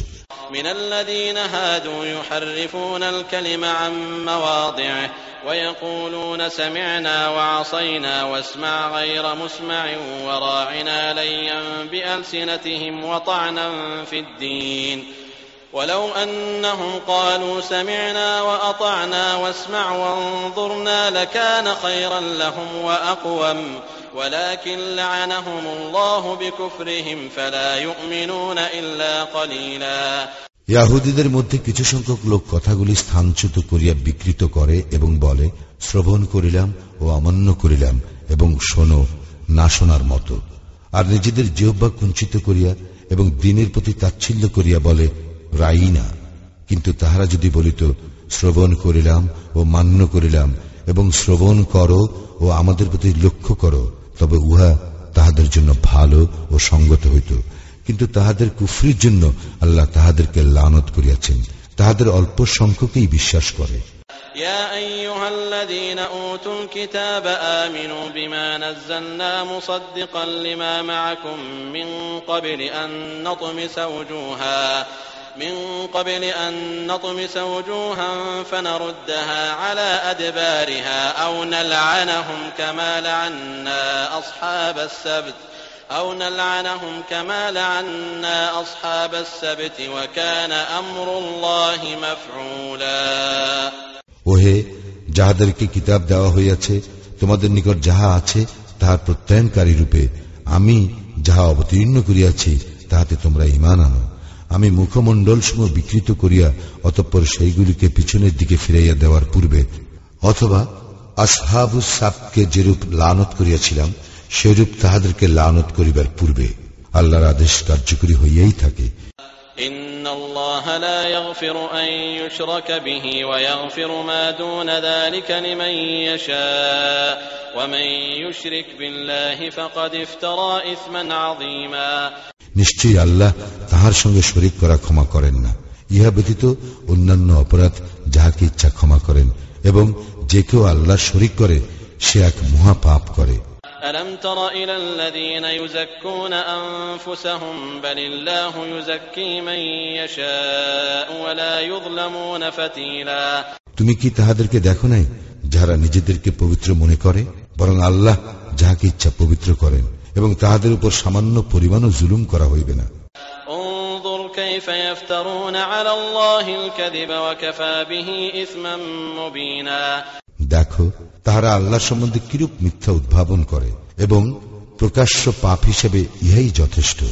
من الذين هادوا يحرفون الكلم عن مواضعه ويقولون سمعنا وعصينا واسمع غير مسمع وراعنا ليا بألسنتهم وطعنا في الدين ولو أنهم قالوا سمعنا وأطعنا واسمع وانظرنا لكان خيرا لهم وأقوم ولكن لعنهم الله بكفرهم فلا يؤمنون إلا قليلا ইয়াহুদীদের মধ্যে কিছু সংখ্যক লোক কথাগুলি স্থানচ্যুত করিয়া বিকৃত করে এবং বলে শ্রবণ করিলাম ও অমান্য করিলাম এবং শোনো না শোনার মতো আর নিজেদের জিহ্বা কুঞ্চিত করিয়া এবং দিনের প্রতি তাচ্ছিল্য করিয়া বলে রাই না কিন্তু তাহারা যদি বলিত শ্রবণ করিলাম ও মান্য করিলাম এবং শ্রবণ করো ও আমাদের প্রতি লক্ষ্য করো তবে উহা তাহাদের জন্য ভালো ও সঙ্গত হইত কিন্তু তাহাদের কুফরির জন্য আল্লাহ তাহাদেরকে লানত করিয়াছেন তাহাদের অল্প সংখ্যকেই বিশ্বাস করে يا أيها الذين أوتوا الكتاب آمنوا بما نزلنا مصدقا لما معكم من قبل أن نطمس وجوها من قبل أن نطمس وجوها فنردها على أدبارها أو نلعنهم كما لعنا أصحاب السبت أو نلعنهم كما لعنا أصحاب السبت وكان أمر الله مفعولا ওহে যাহাদেরকে কিতাব দেওয়া হইয়াছে তোমাদের নিকট যাহা আছে তাহার প্রত্যয়নকারী রূপে আমি যাহা অবতীর্ণ করিয়াছি তাহাতে তোমরা ইমান আনো আমি মুখমণ্ডল সমূহ বিকৃত করিয়া অতঃপর সেইগুলিকে পিছনের দিকে ফিরাইয়া দেওয়ার পূর্বে অথবা আসহাবু সাপকে যেরূপ লানত করিয়াছিলাম সেরূপ তাহাদেরকে লানত করিবার পূর্বে আল্লাহর আদেশ কার্যকরী হইয়াই থাকে إن الله لا يغفر أن يشرك به ويغفر ما دون ذلك لمن يشاء ومن يشرك بالله فقد افترى إثما عظيما নিশ্চয়ই আল্লাহ তাহার সঙ্গে শরিক করা ক্ষমা করেন না ইহা ব্যতীত অন্যান্য অপরাধ যাহাকে ইচ্ছা ক্ষমা করেন এবং যে কেউ আল্লাহ শরিক করে সে এক মহা পাপ করে ألم تر إلى الذين يزكون أنفسهم بل الله يزكي من يشاء ولا يظلمون فتيلا তুমি কি তাহাদেরকে দেখো নাই যাহারা নিজেদেরকে পবিত্র মনে করে বরং আল্লাহ যাহাকে ইচ্ছা পবিত্র করেন এবং তাহাদের উপর সামান্য পরিমাণ জুলুম করা হইবে না। দেখো তাহারা আল্লাহ সম্বন্ধে কিরূপ মিথ্যা উদ্ভাবন করে এবং প্রকাশ্য পাপ হিসেবে ইহাই যথেষ্ট।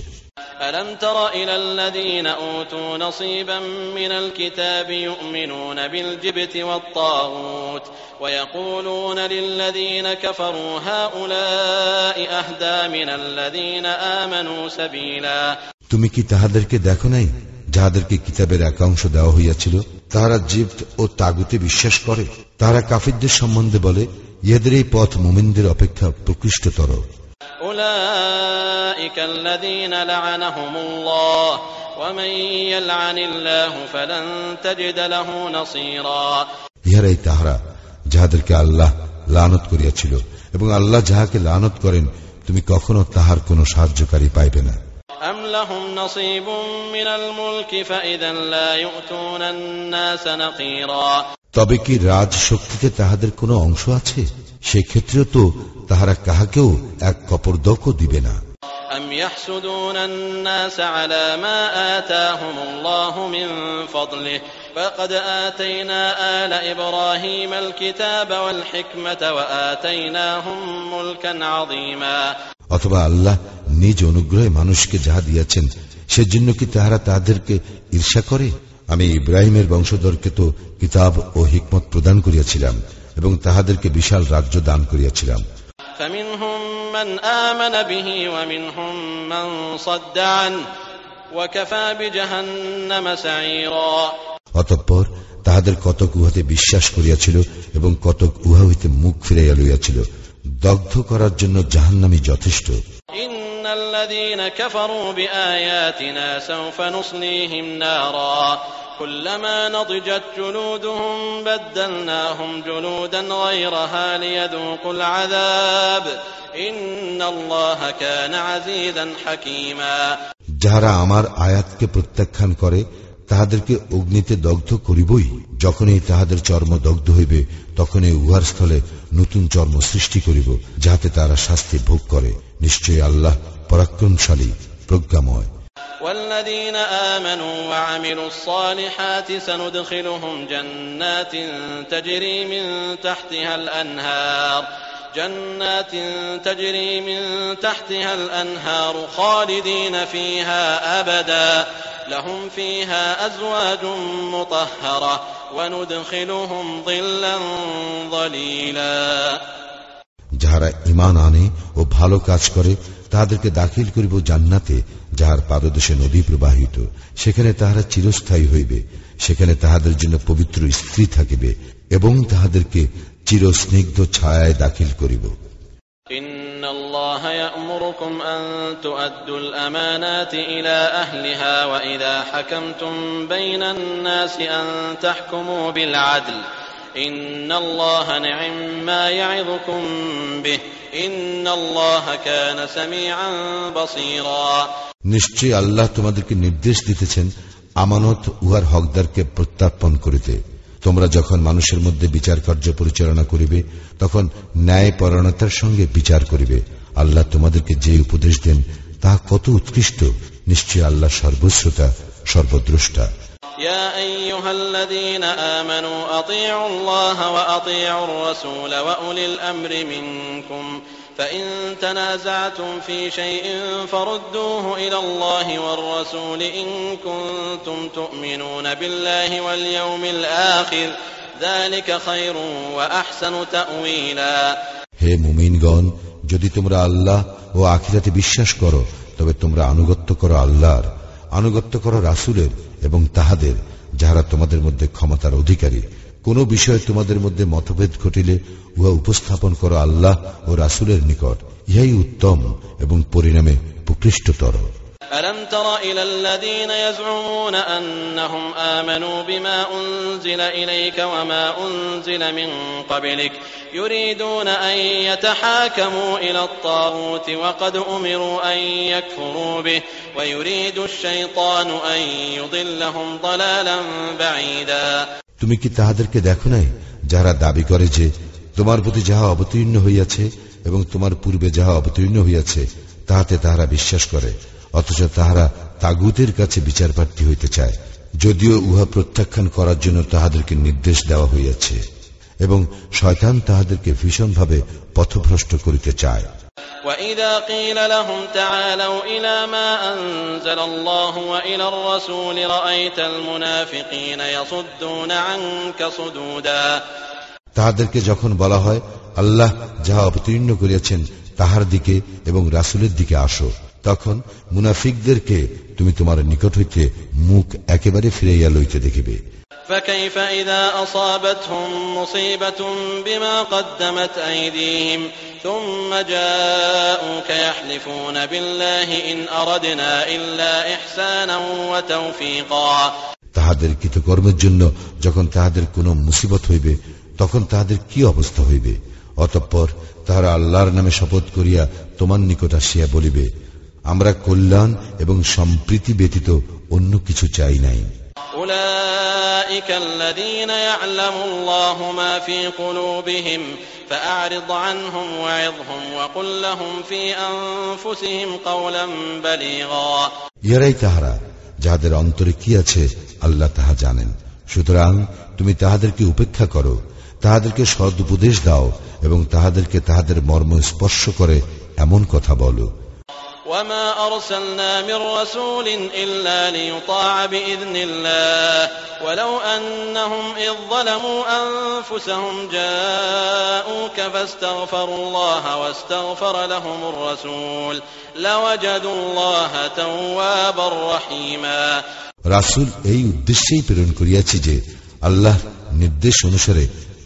ألم تر إلى الذين أوتوا نصيبا من الكتاب يؤمنون بالجبت والطاغوت ويقولون للذين كفروا هؤلاء أهدى من الذين آمنوا سبيلا তুমি কি তাহাদেরকে দেখো নাই যাহাদেরকে কিতাবের একাংশ দেওয়া হইয়াছিল তাহারা জিপ্ত ও তাগুতে বিশ্বাস করে তাহারা কাফিরদের সম্বন্ধে বলে ইহাদের এই পথ মোমিনদের অপেক্ষা প্রকৃষ্টতর أولئك الذين لعنهم الله ومن يلعن الله فلن تجد له نصيرا ইহারাই তাহারা যাহাদেরকে আল্লাহ লানত করিয়াছিল এবং আল্লাহ যাহাকে লানত করেন তুমি কখনো তাহার কোনো সাহায্যকারী পাইবে না أم لهم نصيب من الملك فإذا لا يؤتون الناس نقيرا তবে কি রাজ শক্তিতে তাহাদের কোনো অংশ আছে সেক্ষেত্রেও তো তাহারা কাহাকেও এক কপরদকও দিবে না أم يحسدون الناس على ما آتاهم الله من فضله فقد آتينا آل إبراهيم الكتاب والحكمة وآتيناهم ملكا عظيما অথবা আল্লাহ নিজ অনুগ্রহে মানুষকে যাহা দিয়াছেন সেজন্য কি তাহারা তাহাদেরকে ঈর্ষা করে আমি ইব্রাহিমের বংশধরকে তো কিতাব ও হিকমত প্রদান করিয়াছিলাম এবং তাহাদেরকে বিশাল রাজ্য দান করিয়াছিলাম فمنهم من آمن به ومنهم من صد عنه وكفى بجهنم سعيرا অতঃপর তাহাদের কতক উহাতে বিশ্বাস করিয়াছিল এবং কতক উহা হইতে মুখ ফিরাইয়া লইয়াছিল দগ্ধ করার জন্য জাহান্নামি যথেষ্ট إن الذين كفروا بآياتنا سوف نصليهم نارا كلما نضجت جلودهم بدلناهم جلودا غيرها ليذوقوا العذاب إن الله كان عزيزا حكيما যাহারা আমার আয়াতকে প্রত্যাখ্যান করে তাহাদেরকে অগ্নিতে দগ্ধ করিবই যখনই তাহাদের চর্ম দগ্ধ হইবে তখনই উহার স্থলে নতুন চর্ম সৃষ্টি করিব যাহাতে তারা শাস্তি ভোগ করে নিশ্চয়ই আল্লাহ পরাক্রমশালী প্রজ্ঞাময় والذين آمنوا وعملوا الصالحات سندخلهم جنات تجري من تحتها الأنهار جنات تجري من تحتها الأنهار خالدين فيها أبدا لهم فيها أزواج مطهرة وندخلهم ظلا ظليلا যাহারা ইমান আনে ও ভালো কাজ করে তাহাদেরকে দাখিল করিব জান্নাতে যাহার পাদদেশে নদী প্রবাহিত সেখানে তাহারা চিরস্থায়ী হইবে সেখানে তাহাদের জন্য পবিত্র স্ত্রী থাকিবে এবং তাহাদেরকে চিরস্নিগ্ধ ছায়ায় দাখিল করিব إن الله يأمركم أن تؤدوا الأمانات إلى أهلها وإذا حكمتم بين الناس أن تحكموا بالعدل إن الله نعم ما يعظكم به إن الله كان سميعا بصيرا নিশ্চয়ই আল্লাহ তোমাদেরকে নির্দেশ দিতেছেন আমানত উহার হকদারকে প্রত্যার্পণ করিতে তোমরা যখন মানুষের মধ্যে বিচার কার্য পরিচালনা করিবে তখন ন্যায় পরায়ণতার সঙ্গে বিচার করিবে আল্লাহ তোমাদেরকে যে উপদেশ দেন তাহা কত উৎকৃষ্ট নিশ্চয় আল্লাহ সর্বশ্রোতা সর্বদ্রষ্টা يا أيها الذين آمنوا أطيعوا الله وأطيعوا الرسول وأولي الأمر منكم فإن تنازعتم في شيء فردوه إلى الله والرسول إن كنتم تؤمنون بالله واليوم الآخر ذلك خير وأحسن تأويلا হে মুমিনগণ যদি তোমরা আল্লাহ ও আখিরাতে বিশ্বাস করো তবে তোমরা আনুগত্য করো আল্লাহর আনুগত্য করো রাসুলের এবং তাহাদের, যাহারা তোমাদের মধ্যে ক্ষমতার অধিকারী, কোন বিষয়ে তোমাদের মধ্যে মতভেদ ঘটিলে উহা উপস্থাপন করো আল্লাহ ও রাসুলের নিকট। ইহাই উত্তম এবং পরিণামে প্রকৃষ্টতর। ألم تر إلى الذين يزعمون أنهم آمنوا بما أنزل إليك وما أنزل من قبلك يريدون أن يتحاكموا إلى الطاغوت وقد أمروا أن يكفروا به ويريد الشيطان أن يضلهم ضلالا بعيدا তুমি কি তাহাদেরকে দেখো নাই যারা দাবি করে যে তোমার প্রতি যাহা অবতীর্ণ হইয়াছে এবং তোমার পূর্বে যাহা অবতীর্ণ হইয়াছে তাহাতে তাহারা বিশ্বাস করে অথচ তাহারা তাগুতের কাছে বিচার প্রার্থী হইতে চায় যদিও উহা প্রত্যাখ্যান করার জন্য তাহাদেরকে নির্দেশ দেওয়া হইয়াছে এবং শয়তান তাহাদেরকে ভীষণভাবে পথভ্রষ্ট করিতে চায় وإذا قيل لهم تعالوا إلى ما أنزل الله وإلى الرسول رأيت المنافقين يصدون عنك صدودا তাহাদেরকে যখন বলা হয় আল্লাহ যাহা অবতীর্ণ করিয়াছেন তাহার দিকে এবং রাসুলের দিকে আসো তখন মুনাফিকদেরকে তুমি তোমার নিকট হইতে মুখ একেবারে ফিরাইয়া লইতে দেখিবে فكيف إذا أصابتهم مصيبة بما قدمت أيديهم ثم جاءوك يحلفون بالله إن أردنا إلا إحسانا وتوفيقا তাহাদের কৃতকর্মের জন্য যখন তাহাদের কোনো মুসিবত হইবে তখন তাহাদের কি অবস্থা হইবে অতঃপর তাহারা আল্লাহর নামে শপথ করিয়া তোমার নিকট আসিয়া বলিবে আমরা কল্যাণ এবং সম্প্রীতি ব্যতীত অন্য কিছু চাই নাই। ইয়ারাই তাহারা যাহাদের অন্তরে কি আছে আল্লাহ তাহা জানেন। সুতরাং তুমি তাহাদেরকে উপেক্ষা করো তাহাদেরকে সদ উপদেশ দাও এবং তাহাদেরকে তাহাদের মর্ম স্পর্শ করে এমন কথা বলো। وما أرسلنا من رسول إلا ليطاع بإذن الله ولو أنهم إذ ظلموا أنفسهم جاءوك فاستغفروا الله واستغفر لهم الرسول لوجدوا الله توابا رحيما রাসুল এই উদ্দেশ্যেই প্রেরণ করিয়াছি যে আল্লাহ নির্দেশ অনুসারে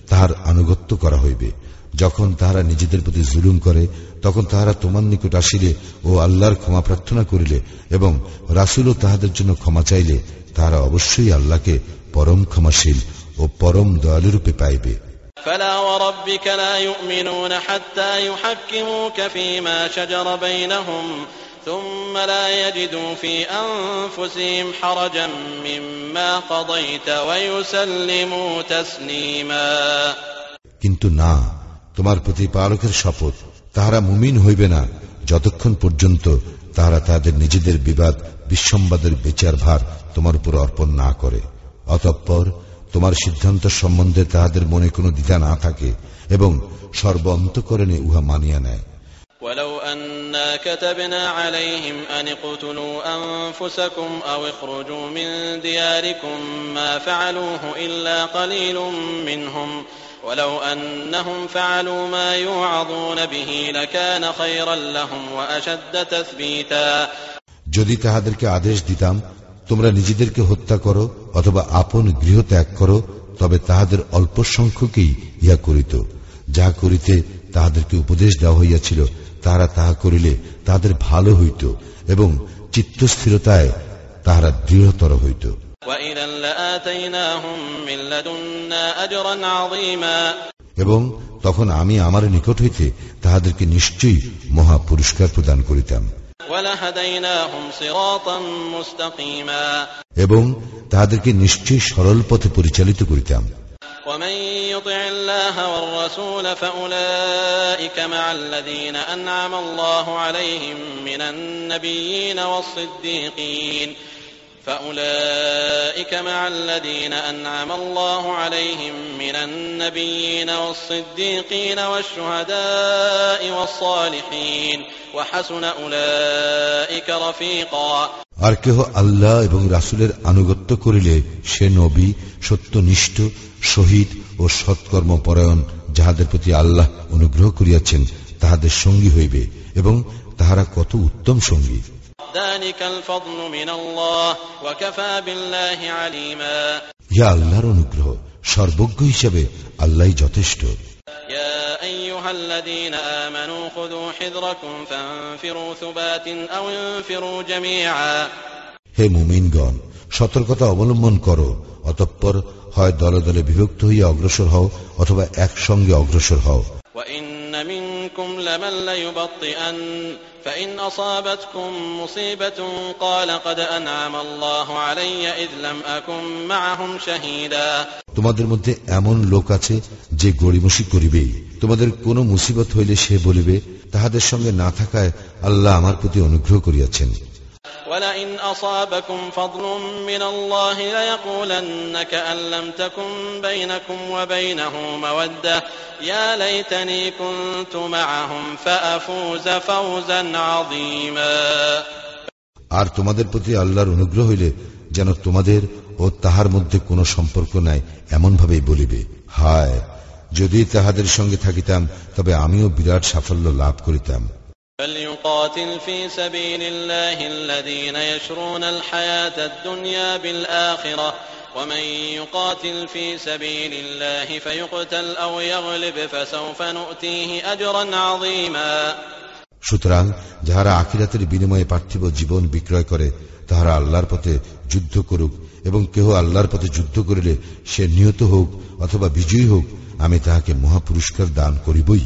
তাহার আনুগত্য করা হইবে যখন তাহারা নিজেদের প্রতি জুলুম করে তখন তাহারা তোমার নিকট আসিলে ও আল্লাহর ক্ষমা প্রার্থনা করিলে এবং রাসুলও তাহাদের জন্য ক্ষমা চাইলে তাহারা অবশ্যই আল্লাহকে পরম ক্ষমাশীল ও পরম দয়ালুরূপে পাইবে فلا وربك لا يؤمنون حتى يحكموك فيما شجر بينهم ثم لا يجدوا في أنفسهم حرجا مما قضيت ويسلموا تسليما কিন্তু না তোমার প্রতিপালকের শপথ তাহারা মুমিন হইবে না যতক্ষণ পর্যন্ত তাহারা তাহাদের নিজেদের বিবাদ বিসম্বাদের বিচার ভার তোমার উপর অর্পণ না করে অতঃপর তোমার সিদ্ধান্ত সম্বন্ধে তাহাদের মনে কোনো দ্বিধা না থাকে এবং সর্ব অন্তকরণে উহা মানিয়া নেয় ولو أنا كتبنا عليهم أن اقتلوا أنفسكم أو اخرجوا من دياركم ما فعلوه إلا قليل منهم ولو أنهم فعلوا ما يوعظون به لكان خيرا لهم وأشد تثبيتا যদি তাহাদেরকে আদেশ দিতাম তোমরা নিজেদেরকে হত্যা করো অথবা আপন গৃহ ত্যাগ করো তবে তাহাদের অল্প সংখ্যকেই ইহা করিত যাহা করিতে তাহাদেরকে উপদেশ দেওয়া হইয়াছিল তাহারা তাহা করিলে তাহাদের ভালো হইত এবং চিত্তস্থিরতায় তাহারা দৃঢ়তর হইত وإذا لآتيناهم من لدنا أجرا عظيما এবং তখন আমি আমার নিকট হইতে তাহাদেরকে নিশ্চয়ই মহা পুরস্কার প্রদান করিতাম ولهديناهم صراطا مستقيما এবং তাহাদেরকে নিশ্চয়ই সরল পথে পরিচালিত করিতাম ومن يطع الله والرسول فأولئك مع الذين أنعم الله عليهم من النبيين والصديقين فأولئك مع الذين أنعم الله عليهم من النبيين والصديقين والشهداء والصالحين وحسن أولئك رفيقا আর কেহ আল্লাহ এবং রাসুলের আনুগত্য করিলে সে নবী সত্যনিষ্ঠ শহীদ ও সৎকর্ম পরায়ণ যাহাদের প্রতি আল্লাহ অনুগ্রহ করিয়াছেন তাহাদের সঙ্গী হইবে এবং তাহারা কত উত্তম সঙ্গী ذلك الفضل من الله وكفى بالله عليما ইহা আল্লাহর অনুগ্রহ সর্বজ্ঞ হিসাবে আল্লাহ যথেষ্ট يا أيها الذين آمنوا خذوا حذركم فانفروا ثبات أو انفروا جميعا হে মুমিনগণ সতর্কতা অবলম্বন করো অতঃপর হয় দলে দলে বিভক্ত হইয়া অগ্রসর হও অথবা একসঙ্গে অগ্রসর হও وإن منكم لمن ليبطئن فإن أصابتكم مصيبة قال قد أنعم الله علي إذ لم أكن معهم شهيدا তোমাদের মধ্যে এমন লোক আছে যে গড়িমসি করিবেই তোমাদের কোন মুসিবত হইলে সে বলিবে তাহাদের সঙ্গে না থাকায় আল্লাহ আমার প্রতি অনুগ্রহ করিয়াছেন ولئن أصابكم فضل من الله ليقولن كأن لم تكن بينكم وبينه مودة يا ليتني كنت معهم فأفوز فوزا عظيما আর তোমাদের প্রতি আল্লাহর অনুগ্রহ হইলে যেন তোমাদের ও তাহার মধ্যে কোনো সম্পর্ক নাই এমন ভাবেই বলিবে হায় যদি তাহাদের সঙ্গে থাকিতাম তবে আমিও বিরাট সাফল্য লাভ করিতাম فليقاتل في سبيل الله الذين يشرون الحياة الدنيا بالآخرة ومن يقاتل في سبيل الله فيقتل أو يغلب فسوف نؤتيه أجرا عظيما সুতরাং যাহারা আখিরাতের বিনিময়ে পার্থিব জীবন বিক্রয় করে তাহারা আল্লাহর পথে যুদ্ধ করুক এবং কেহ আল্লাহর পথে যুদ্ধ করিলে সে নিহত হোক অথবা বিজয়ী হোক আমি তাহাকে মহাপুরস্কার দান করিবই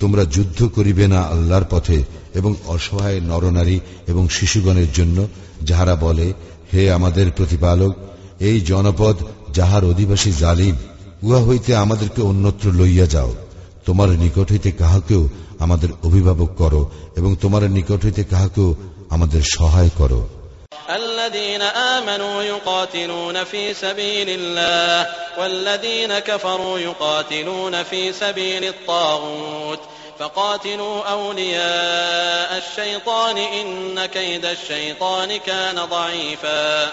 তোমরা যুদ্ধ করিবে না আল্লাহর পথে এবং অসহায় নরনারী এবং শিশুগণের জন্য, যাহারা বলে, হে আমাদের প্রতিপালক, এই জনপদ যাহার অধিবাসী জালিম, উহা হইতে আমাদেরকে অন্যত্র লইয়া যাও। তোমার নিকট হইতে কাহাকেও আমাদের অভিভাবক করো এবং তোমার নিকট হইতে কাহাকেও আমাদের সহায় করো। الذين آمنوا يقاتلون في سبيل الله والذين كفروا يقاتلون في سبيل الطاغوت فقاتلوا أولياء الشيطان إن كيد الشيطان كان ضعيفا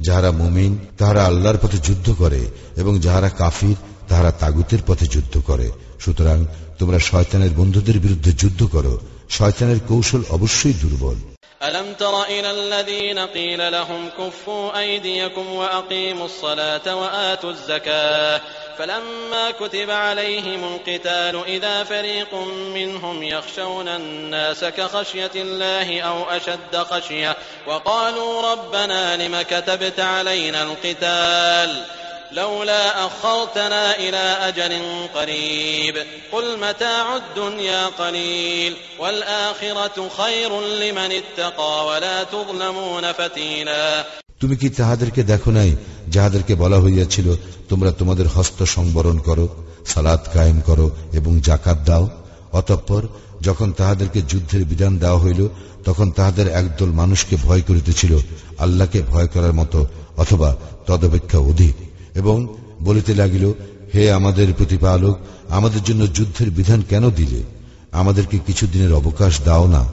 যাহারা মুমিন তাহারা আল্লাহর পথে যুদ্ধ করে এবং যাহারা কাফির তাহারা তাগুতের পথে যুদ্ধ করে সুতরাং তোমরা শয়তানের বন্ধুদের বিরুদ্ধে যুদ্ধ করো শয়তানের কৌশল অবশ্যই দুর্বল ألم تر إلى الذين قيل لهم كفوا أيديكم وأقيموا الصلاة وآتوا الزكاة فلما كتب عليهم القتال إذا فريق منهم يخشون الناس كخشية الله أو أشد خشية وقالوا ربنا لم كتبت علينا القتال لولا أخرتنا إلى أجل قريب قل متاع الدنيا قليل والآخرة خير لمن اتقى ولا تظلمون فتيلا তুমি কি তাহাদেরকে দেখো নাই যাহাদেরকে বলা হইয়াছিল তোমরা তোমাদের হস্ত সংবরণ করো সালাদ কায়েম করো এবং জাকাত দাও অতঃপর যখন তাহাদেরকে যুদ্ধের বিধান দেওয়া হইল তখন তাহাদের একদল মানুষকে ভয় করিতেছিল আল্লাহকে ভয় করার মতো অথবা তদপেক্ষা অধিক এবং বলিতে লাগিল, হে আমাদের প্রতিপালক, আমাদের জন্য যুদ্ধের বিধান কেন দিলে? আমাদেরকে কিছু দিনের অবকাশ দাও না।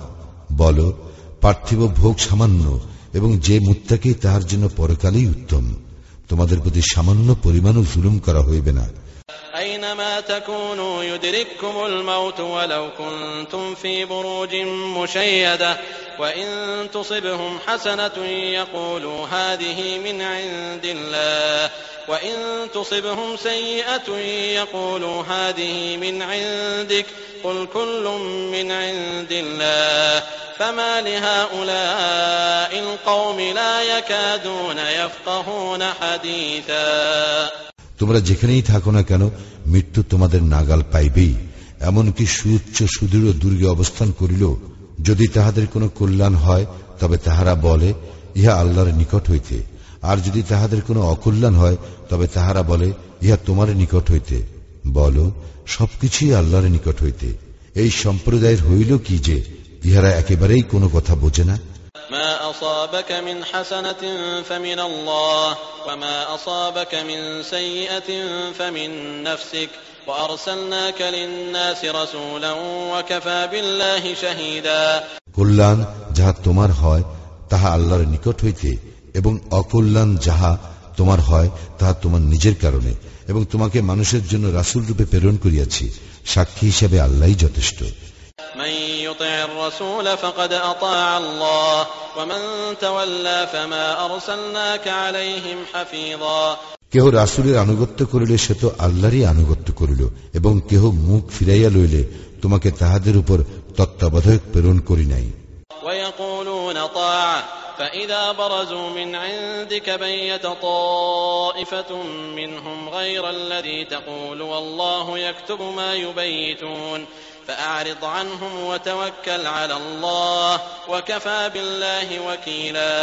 বল, পার্থিব ভোগ সামান্য, এবং যে মুত্তাকে তাহার জন্য পরকালেই উত্তম। তোমাদের প্রতি সামান্য পরিমাণও জুলুম করা হইবে না। أينما تكونوا يدرككم الموت ولو كنتم في بروج مشيدة وإن تصبهم حسنة يقولوا هذه من عند الله وإن تصبهم سيئة يقولوا هذه من عندك قل كل من عند الله فما لهؤلاء القوم لا يكادون يفقهون حديثا তোমরা যেখানেই থাকো না কেন, মৃত্যু তোমাদের নাগাল পাইবেই। এমনকি সুউচ্চ সুদৃঢ় দুর্গে অবস্থান করিল যদি তাহাদের কোনো কল্যাণ হয়, তবে তাহারা বলে, ইহা আল্লাহর নিকট হইতে। আর যদি তাহাদের কোনো অকল্যাণ হয়, তবে তাহারা বলে, ইহা তোমার নিকট হইতে। বল, সবকিছুই আল্লাহর নিকট হইতে। এই সম্প্রদায়ের হইল কি যে, ইহারা একেবারেই কোনো কথা বোঝে না? ما أصابك من حسنة فمن الله وما أصابك من سيئة فمن نفسك وأرسلناك للناس رسولا وكفى بالله شهيدا কল্যাণ যাহা তোমার হয় তাহা আল্লাহর নিকট হইতে এবং অকল্যাণ যাহা তোমার হয় তাহা তোমার নিজের কারণে এবং তোমাকে মানুষের জন্য রাসুল রূপে প্রেরণ করিয়াছি সাক্ষী হিসাবে আল্লাহ যথেষ্ট من يطع الرسول فقد أطاع الله ومن تولى فما أرسلناك عليهم حفيظا কেহ রাসুলের আনুগত্য করিলে সে তো আল্লাহরই আনুগত্য করিল এবং কেহ মুখ ফিরাইয়া লইলে তোমাকে তাহাদের উপর তত্ত্বাবধায়ক প্রেরণ করি নাই ويقولون طاعة فإذا برزوا من عندك بيت طائفة منهم غير الذي تقول والله يكتب ما يبيتون فأعرض عنهم وتوكل على الله وكفى بالله وكيلا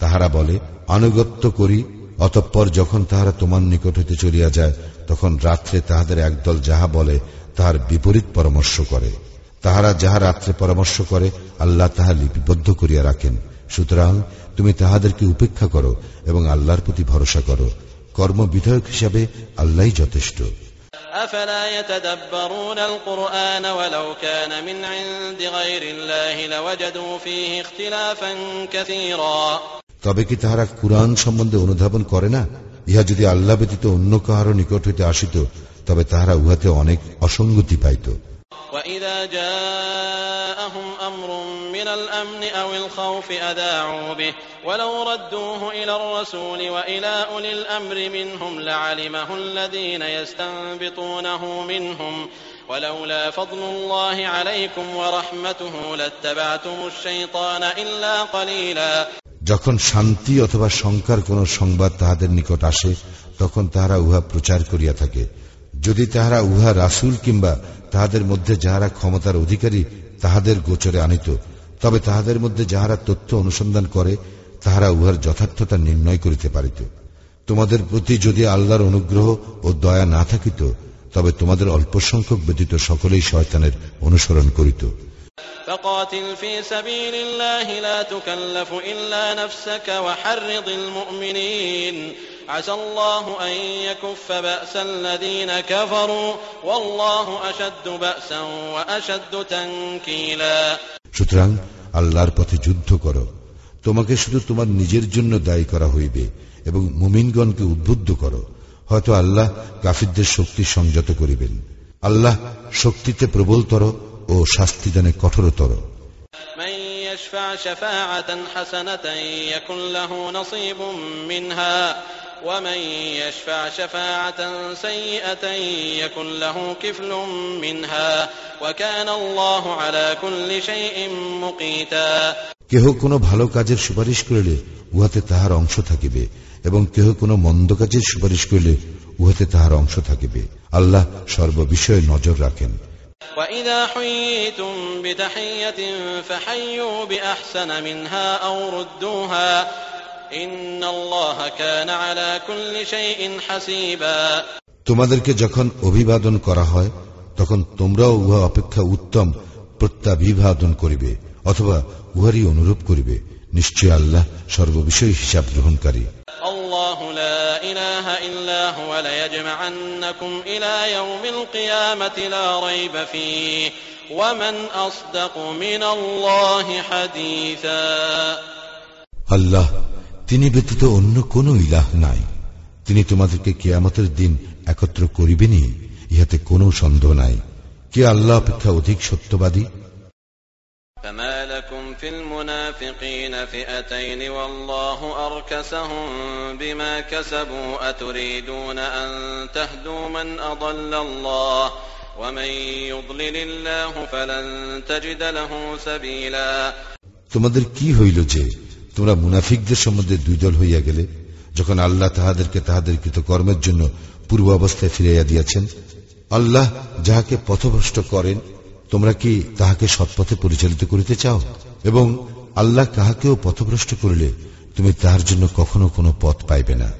তাহারা বলে আনুগত্য করি অতঃপর যখন তাহারা তোমার নিকট হইতে চলিয়া যায় তখন রাত্রে তাহাদের একদল যাহা বলে তাহার বিপরীত পরামর্শ করে তাহারা যাহা রাত্রে পরামর্শ করে আল্লাহ তাহা লিপিবদ্ধ করিয়া রাখেন সুতরাং তুমি তাহাদেরকে উপেক্ষা করো এবং আল্লাহর প্রতি ভরসা করো কর্মবিধায়ক হিসাবে আল্লাহ যথেষ্ট أفلا يتدبرون القرآن ولو كان من عند غير الله لوجدوا فيه اختلافا كثيرا তবে কি তাহারা কুরআন সম্বন্ধে অনুধাবন করে না ইহা যদি আল্লাহ ব্যতীত অন্য কাহারও নিকট হইতে আসিত তবে তাহারা উহাতে অনেক অসঙ্গতি পাইত وإذا جاءهم أمر من الأمن أو الخوف أذاعوا به ولو ردوه إلى الرسول وإلى أولي الأمر منهم لعلمه الذين يستنبطونه منهم ولولا فضل الله عليكم ورحمته لاتبعتم الشيطان إلا قليلا যখন শান্তি অথবা শঙ্কার কোন সংবাদ তাহাদের নিকট আসে তখন তাহারা উহা প্রচার করিয়া থাকে যদি তাহারা উহা রাসুল কিংবা তাহাদের মধ্যে যাহারা ক্ষমতার অধিকারী তাহাদের গোচরে আনিত তবে তাহাদের মধ্যে যাহারা তথ্য অনুসন্ধান করে তাহারা উহার যথার্থতা নির্ণয় করিতে পারিত তোমাদের প্রতি যদি আল্লাহর অনুগ্রহ ও দয়া না থাকিত তবে তোমাদের অল্প সংখ্যক ব্যতীত সকলেই শয়তানের অনুসরণ করিত فقاتل في سبيل الله لا تكلف إلا نفسك وحرض المؤمنين عسى الله أن يكف بأس الذين كفروا والله أشد بأسا وأشد تنكيلا সুতরাং আল্লাহর পথে যুদ্ধ করো তোমাকে শুধু তোমার নিজের জন্য দায়ী করা হইবে এবং মুমিনগণকে উদ্বুদ্ধ করো হয়তো আল্লাহ কাফিরদের শক্তি সংযত করিবেন আল্লাহ শক্তিতে প্রবলতর ও শাস্তিদানে কঠোরতর من يشفع شفاعة حسنة يكن له نصيب منها ومن يشفع شفاعة سيئة يكن له كفل منها وكان الله على كل شيء مقيتا কেহ কোনো ভালো কাজের সুপারিশ করিলে উহাতে তাহার অংশ থাকিবে এবং কেহ কোনো মন্দ কাজের সুপারিশ করিলে উহাতে তাহার অংশ থাকিবে আল্লাহ সর্ববিষয়ে নজর রাখেন وإذا حييتم بتحية فحيوا بأحسن منها أو ردوها তোমাদেরকে যখন অভিবাদন করা হয় তখন তোমরাও উহা অপেক্ষা উত্তম প্রত্যাভিবাদন করিবে অথবা উহারই অনুরূপ করিবে। নিশ্চয় আল্লাহ সর্ববিষয়ে হিসাব গ্রহণকারী। আল্লাহ তিনি ব্যতীত অন্য কোন ইলাহ নাই তিনি তোমাদেরকে কেয়ামতের দিন একত্র করিবেনই ইহাতে কোনো সন্দেহ নাই কে আল্লাহ অপেক্ষা অধিক সত্যবাদী فما لكم في المنافقين فئتين والله أركسهم بما كسبوا أتريدون أن تهدوا من أضل الله ومن يضلل الله فلن تجد له سبيلا তোমাদের কি হইল যে তোমরা মুনাফিকদের সম্বন্ধে দুই দল হইয়া গেলে যখন আল্লাহ তাহাদেরকে তাহাদের কৃত কর্মের জন্য পূর্ব অবস্থায় ফিরাইয়া দিয়াছেন আল্লাহ যাহাকে পথভ্রষ্ট করেন তোমরা কি তাহাকে সৎপথে পরিচালিত করিতে চাও এবং আল্লাহ কাহাকেও পথভ্রষ্ট করিলে তুমি তাহার জন্য কখনো কোনো পথ পাইবে না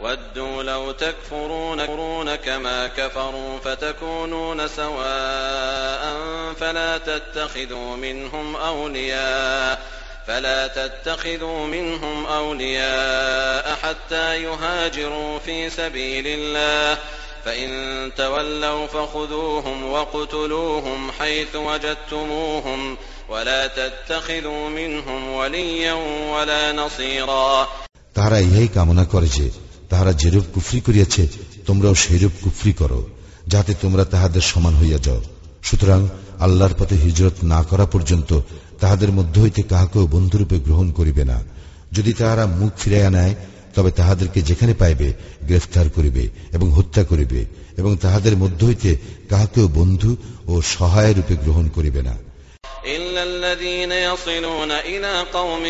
ودوا لو تكفرون كما كفروا فتكونون سواء فلا تتخذوا منهم أولياء فلا تتخذوا منهم أولياء حتى يهاجروا في سبيل الله فإن تولوا فخذوهم وقتلوهم حيث وجدتموهم ولا تتخذوا منهم وليا ولا نصيرا তাহারা ইহাই কামনা করে যে তাহারা যেরূপ কুফরি করিয়াছে তোমরাও সেইরূপ কুফরি করো যাতে তোমরা তাহাদের সমান হইয়া যাও সুতরাং আল্লাহর পথে হিজরত না করা পর্যন্ত তাহাদের মধ্য হইতে কাহাকেও বন্ধুরূপে গ্রহণ করিবে না যদি তাহারা মুখ ফিরাইয়া নেয় তবে তাহাদেরকে যেখানে পাইবে গ্রেফতার করিবে এবং হত্যা করিবে এবং তাহাদের মধ্য হইতে কাহাকেও বন্ধু ও সহায় রূপে গ্রহণ করিবে না إلا الذين يصلون إلى قوم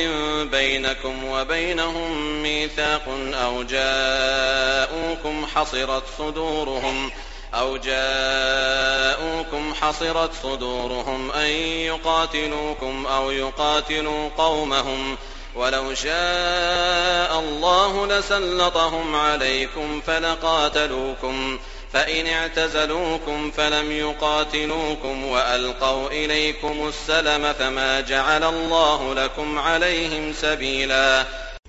بينكم وبينهم ميثاق أو جاءوكم حصرت صدورهم أو جاءوكم حصرت صدورهم أن يقاتلوكم أو يقاتلوا قومهم ولو شاء الله لسلطهم عليكم فلقاتلوكم فإن اعتزلوكم فلم يقاتلوكم وألقوا إليكم السلم فما جعل الله لكم عليهم سبيلا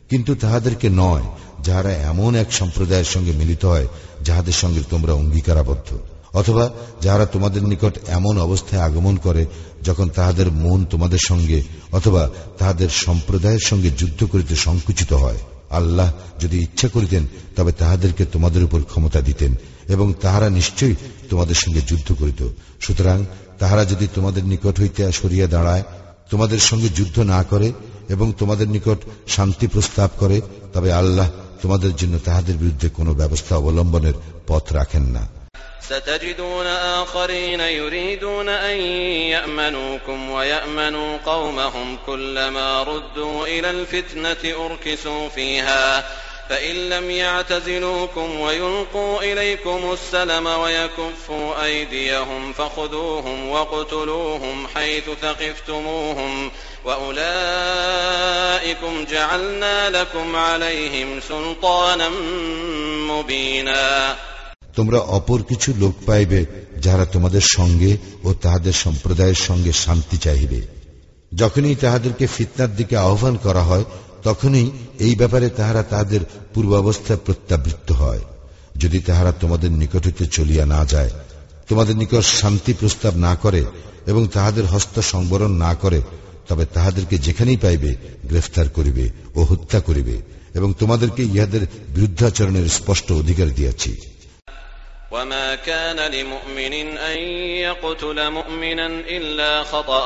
কিন্তু তাহাদেরকে নয় যাহারা এমন এক সম্প্রদায়ের সঙ্গে মিলিত হয়, যাহাদের সঙ্গে তোমরা অঙ্গীকারাবদ্ধ। অথবা যাহারা তোমাদের নিকট এমন অবস্থায় আগমন করে, যখন তাহাদের মন তোমাদের সঙ্গে, অথবা তাহাদের সম্প্রদায়ের সঙ্গে যুদ্ধ করিতে সংকুচিত হয়। আল্লাহ যদি ইচ্ছা করিতেন, তবে তাহাদেরকে তোমাদের উপর ক্ষমতা দিতেন, এবং তাহারা নিশ্চয়ই তোমাদের সঙ্গে যুদ্ধ করিত। সুতরাং তাহারা যদি তোমাদের নিকট হইতে সরিয়া দাঁড়ায়, তোমাদের সঙ্গে যুদ্ধ না করে, এবং তোমাদের নিকট শান্তি প্রস্তাব করে, তবে আল্লাহ তোমাদের জন্য তাহাদের বিরুদ্ধে কোনো ব্যবস্থা অবলম্বনের পথ রাখেন না ستجدون آخرين يريدون أن يأمنوكم ويأمنوا قومهم كلما ردوا إلى الفتنة أركسوا فيها فإن لم يعتزلوكم ويلقوا إليكم السلم ويكفوا أيديهم فخذوهم وقتلوهم حيث ثقفتموهم وأولئكم جعلنا لكم عليهم سلطانا مبينا তোমরা অপর কিছু লোক পাইবে যাহারা তোমাদের সঙ্গে ও তাহাদের সম্প্রদায়ের সঙ্গে শান্তি চাহিবে যখনই তাহাদেরকে ফিতনার দিকে আহ্বান করা হয় তখনই এই ব্যাপারে তাহারা তাহাদের পূর্বাবস্থায় প্রত্যাবৃত্ত হয় যদি তাহারা তোমাদের নিকট হইতে চলিয়া না যায় তোমাদের নিকট শান্তি প্রস্তাব না করে এবং তাহাদের হস্ত সংবরণ না করে তবে তাহাদেরকে যেখানেই পাইবে গ্রেফতার করিবে ও হত্যা করিবে এবং তোমাদেরকে ইহাদের বিরুদ্ধাচরণের স্পষ্ট অধিকার দিয়াছি وما كان لمؤمن أن يقتل مؤمنا إلا خطأ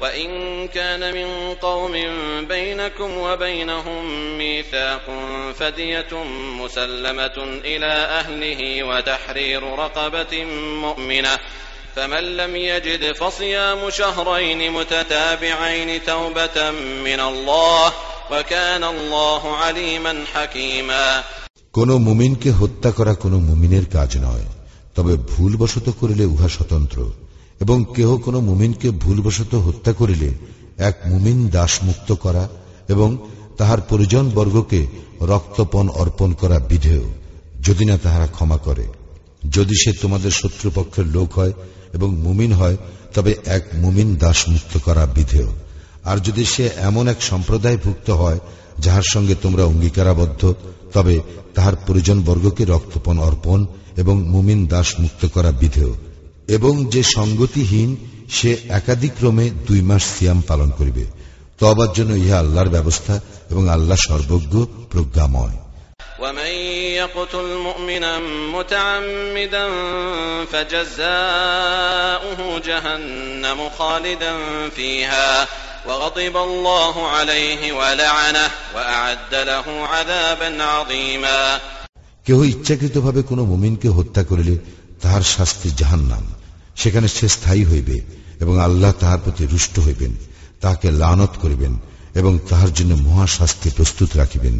وإن كان من قوم بينكم وبينهم ميثاق فدية مسلمة إلى أهله وتحرير رقبة مؤمنة فمن لم يجد فصيام شهرين متتابعين توبة من الله وكان الله عليما حكيما কোন মুমিনকে হত্যা করা কোন মুমিনের কাজ নয় তবে ভুলবশত করিলে উহা স্বতন্ত্র এবং কেহ কোন মুমিনকে ভুলবশত হত্যা করিলে এক মুমিন দাস মুক্ত করা এবং তাহার পরিজন বর্গকে রক্তপণ অর্পণ করা বিধেয়, যদি না তাহারা ক্ষমা করে। যদি সে তোমাদের শত্রুপক্ষের লোক হয় এবং মুমিন হয়, তবে এক মুমিন দাস মুক্ত করা বিধেয়। আর যদি সে এমন এক সম্প্রদায় ভুক্ত হয়, যাহার সঙ্গে তোমরা অঙ্গীকারাবদ্ধ, তবে তাহার পরিজন বর্গকে রক্তপণ অর্পণ এবং মুমিন দাস মুক্ত করা বিধেয়। এবং যে সঙ্গতিহীন সে একাধিক্রমে দুই মাস সিয়াম পালন করিবে তবার জন্য ইহা আল্লাহর ব্যবস্থা এবং আল্লাহ সর্বজ্ঞ প্রজ্ঞাময় ومن يقتل مؤمنا متعمدا فجزاؤه جهنم خالدا فيها وغضب الله عليه ولعنه وأعد له عذابا عظيما কেহ ইচ্ছাকৃতভাবে কোন মুমিনকে হত্যা করিলে তাহার শাস্তি জাহান্নাম সেখানে সে স্থায়ী হইবে এবং আল্লাহ তাহার প্রতি রুষ্ট হইবেন তাহাকে লানত করিবেন এবং তাহার জন্য মহাশাস্তি প্রস্তুত রাখিবেন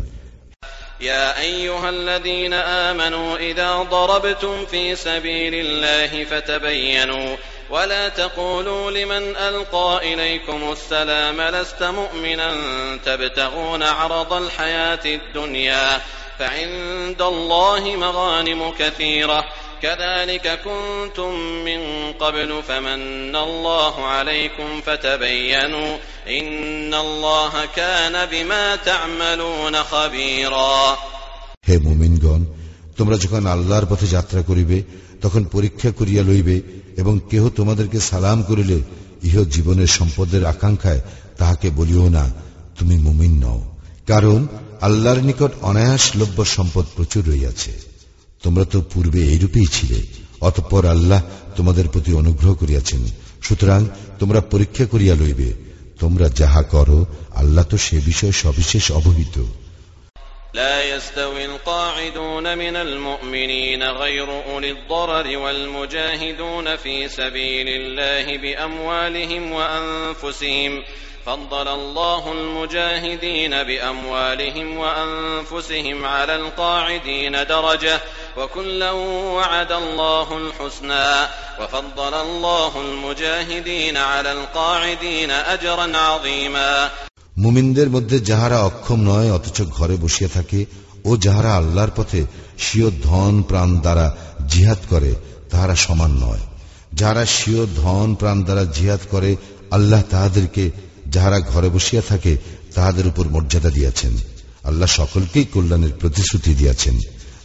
يا أيها الذين آمنوا إذا ضربتم في سبيل الله فتبينوا ولا تقولوا لمن ألقى إليكم السلام لست مؤمنا تبتغون عرض الحياة الدنيا فعند الله مغانم كثيرة كذلك كنتم من قبل فمن الله عليكم فتبينوا إن الله كان بما تعملون خبيرا হে মুমিনগণ তোমরা যখন আল্লাহর পথে যাত্রা করিবে তখন পরীক্ষা করিয়া লইবে এবং কেহ তোমাদেরকে সালাম করিলে ইহ জীবনের সম্পদের আকাঙ্ক্ষায় তাহাকে বলিও না তুমি মুমিন নও কারণ আল্লাহর নিকট অনায়াস লভ্য সম্পদ প্রচুর রইয়াছে। তোমরা তো পূর্বে এইরূপেই ছিলে, অতঃপর আল্লাহ তোমাদের প্রতি অনুগ্রহ করিয়াছেন। সুতরাং তোমরা পরীক্ষা করিয়া লইবে। তোমরা যাহা করো, আল্লাহ তো সে বিষয়ে সবিশেষ অবহিত। لا يستوي القاعدون من المؤمنين غير أولي الضرر والمجاهدون في سبيل الله بأموالهم وأنفسهم. فضل الله المجاهدين بأموالهم وأنفسهم على القاعدين درجة وكلا وعد الله الحسنى. وفضل الله المجاهدين على القاعدين أجرا عظيما. মুমিনদের মধ্যে যাহারা অক্ষম নয়, অথচ ঘরে বসিয়া থাকে, ও যাহারা আল্লাহর পথে স্বীয় ধন প্রাণ দ্বারা জিহাদ করে, তাহারা সমান নয়। যাহারা স্বীয় ধন প্রাণ দ্বারা জিহাদ করে, আল্লাহ তাহাদেরকে, যাহারা ঘরে বসিয়া থাকে, তাহাদের উপর মর্যাদা দিয়াছেন। আল্লাহ সকলকেই কল্যাণের প্রতিশ্রুতি দিয়াছেন।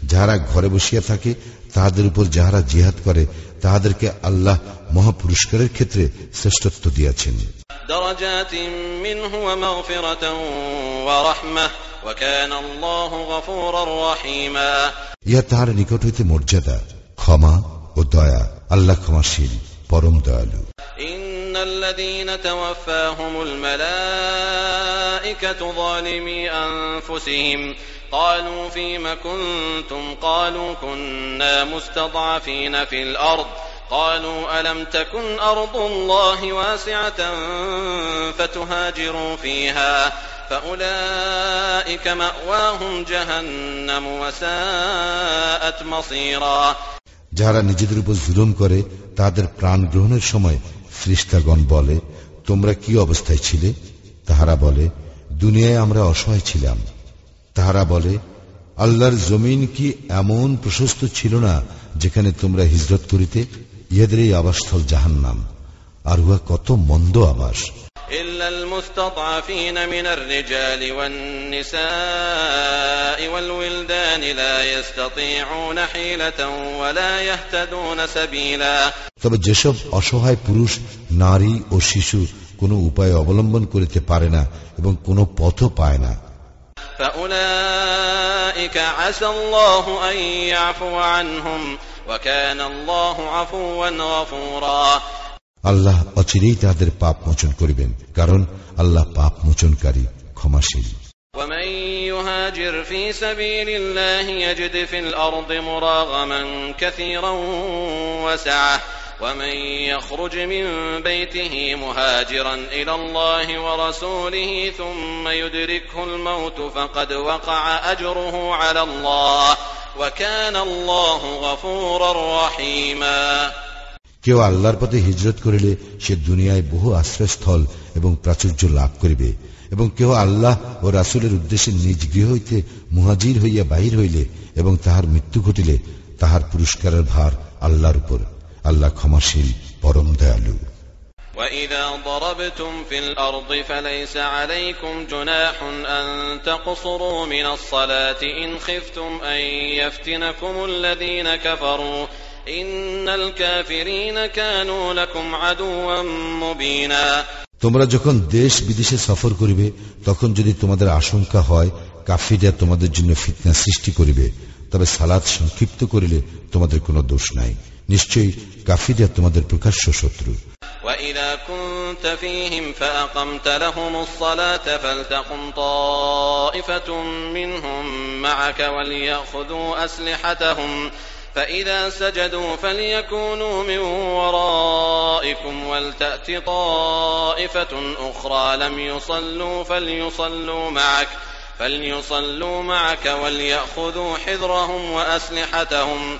যাহারা ঘরে বসিয়া থাকে তাহাদের উপর যাহারা জিহাদ করে তাহাদেরকে আল্লাহ মহাপুরস্কারের ক্ষেত্রে শ্রেষ্ঠত্ব দিয়াছেন درجات منه ومغفرة ورحمة وكان الله غفورا رحيما ইহা তাহার নিকট হইতে মর্যাদা ক্ষমা ও দয়া আল্লাহ ক্ষমাশীল পরম দয়ালু إن الذين توفاهم الملائكة ظالمي أنفسهم قالوا فيم كنتم قالوا كنا مستضعفين في الأرض قالوا ألم تكن أرض الله واسعة فتهاجروا فيها فأولئك مأواهم جهنم وساءت مصيرا যাহারা নিজেদের উপর জুলুম করে তাদের প্রাণ গ্রহণের সময় ফ্রিস্তাগণ বলে তোমরা কি অবস্থায় ছিলে তাহারা বলে দুনিয়ায় আমরা অসহায় ছিলাম তাহারা বলে আল্লাহর জমিন কি এমন প্রশস্ত ছিল না যেখানে তোমরা হিজরত করিতে ইহাদের এই আবাসস্থল জাহান্নাম আর উহা কত মন্দ আবাস إلا المستضعفين من الرجال والنساء والولدان لا يستطيعون حيلة ولا يهتدون سبيلا তবে যেসব অসহায় পুরুষ নারী ও শিশু কোনো উপায় অবলম্বন করিতে পারে না এবং কোনো পথও পায় না فأولئك عسى الله أن يعفو عنهم وكان الله عفوا غفورا আল্লাহ অচিরেই তাহাদের পাপ মোচন করিবেন কারণ আল্লাহ পাপ মোচনকারী ক্ষমাশীল ومن يهاجر في سبيل الله يجد في الأرض مراغما كثيرا وسعة ومن يخرج من بيته مهاجرا إلى الله ورسوله ثم يدركه الموت فقد وقع أجره على الله وكان الله غفورا رحيما কেউ আল্লাহর পথে হিজরত করিলে সে দুনিয়ায় বহু আশ্রয়স্থল এবং প্রাচুর্য লাভ করিবে এবং কেহ আল্লাহ ও রাসুলের উদ্দেশ্যে নিজ গৃহ হইতে মুহাজির হইয়া বাহির হইলে এবং তাহার মৃত্যু ঘটিলে তাহার পুরস্কারের ভার আল্লাহর উপর আল্লাহ ক্ষমাশীল পরম দয়ালু وإذا ضربتم في الأرض فليس عليكم جناح أن تقصروا من الصلاة إن خفتم أن يفتنكم الذين كفروا إن الكافرين كانوا لكم عدوا مبينا তোমরা যখন দেশ বিদেশে সফর করিবে তখন যদি তোমাদের আশঙ্কা হয় কাফিরা তোমাদের জন্য ফিতনা সৃষ্টি করিবে তবে সালাদ সংক্ষিপ্ত করিলে তোমাদের কোনো দোষ নাই নিশ্চয়ই কাফিরা তোমাদের প্রকাশ্য শত্রু وإذا كنت فيهم فأقمت لهم الصلاة فلتقم طائفة منهم معك وليأخذوا أسلحتهم فإذا سجدوا فليكونوا من ورائكم ولتأت طائفة أخرى لم يصلوا فليصلوا معك فليصلوا معك وليأخذوا حذرهم وأسلحتهم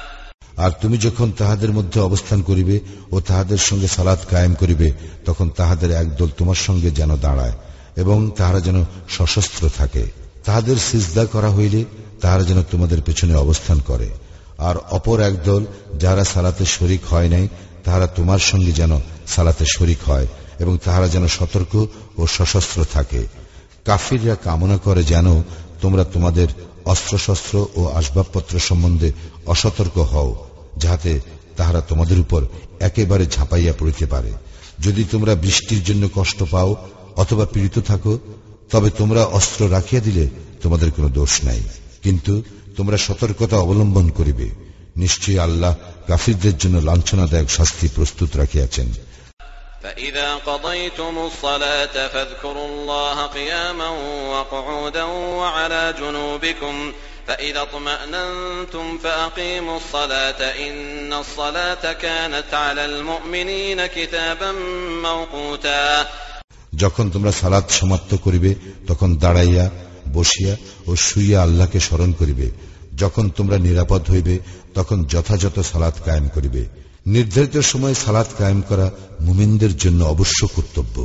আর তুমি যখন তাহাদের মধ্যে অবস্থান করিবে ও তাহাদের সঙ্গে সালাদ কায়েম করিবে, তখন তাহাদের একদল তোমার সঙ্গে যেন দাঁড়ায় এবং তাহারা যেন সশস্ত্র থাকে। তাহাদের সিজদা করা হইলে তাহারা যেন তোমাদের পেছনে অবস্থান করে। আর অপর একদল যারা সালাতে শরিক হয় নাই, তাহারা তোমার সঙ্গে যেন সালাতে শরিক হয় এবং তাহারা যেন সতর্ক ও সশস্ত্র থাকে। কাফিররা কামনা করে যেন তোমরা তোমাদের অস্ত্রশস্ত্র ও আসবাবপত্র সম্বন্ধে অসতর্ক হও। যাহাতে তাহারা তোমাদের উপর একেবারে ঝাঁপাইয়া পড়িতে পারে যদি তোমরা বৃষ্টির জন্য কষ্ট পাও অথবা পীড়িত থাকো তবে তোমরা অস্ত্র রাখিয়া দিলে তোমাদের কোনো দোষ নাই কিন্তু তোমরা সতর্কতা অবলম্বন করিবে নিশ্চয়ই আল্লাহ কাফিরদের জন্য লাঞ্ছনাদায়ক শাস্তি প্রস্তুত রাখিয়াছেন فإذا قضيتم الصلاة فاذكروا الله قياما وقعودا وعلى جنوبكم فإذا اطمأننتم فأقيموا الصلاة إن الصلاة كانت على المؤمنين كتابا موقوتا যখন তোমরা সালাদ সমাপ্ত করিবে তখন দাঁড়াইয়া বসিয়া ও শুইয়া আল্লাহকে স্মরণ করিবে যখন তোমরা নিরাপদ হইবে তখন যথাযথ সালাদ কায়েম করিবে নির্ধারিত সময় সালাদ কায়েম করা মুমিনদের জন্য অবশ্য কর্তব্য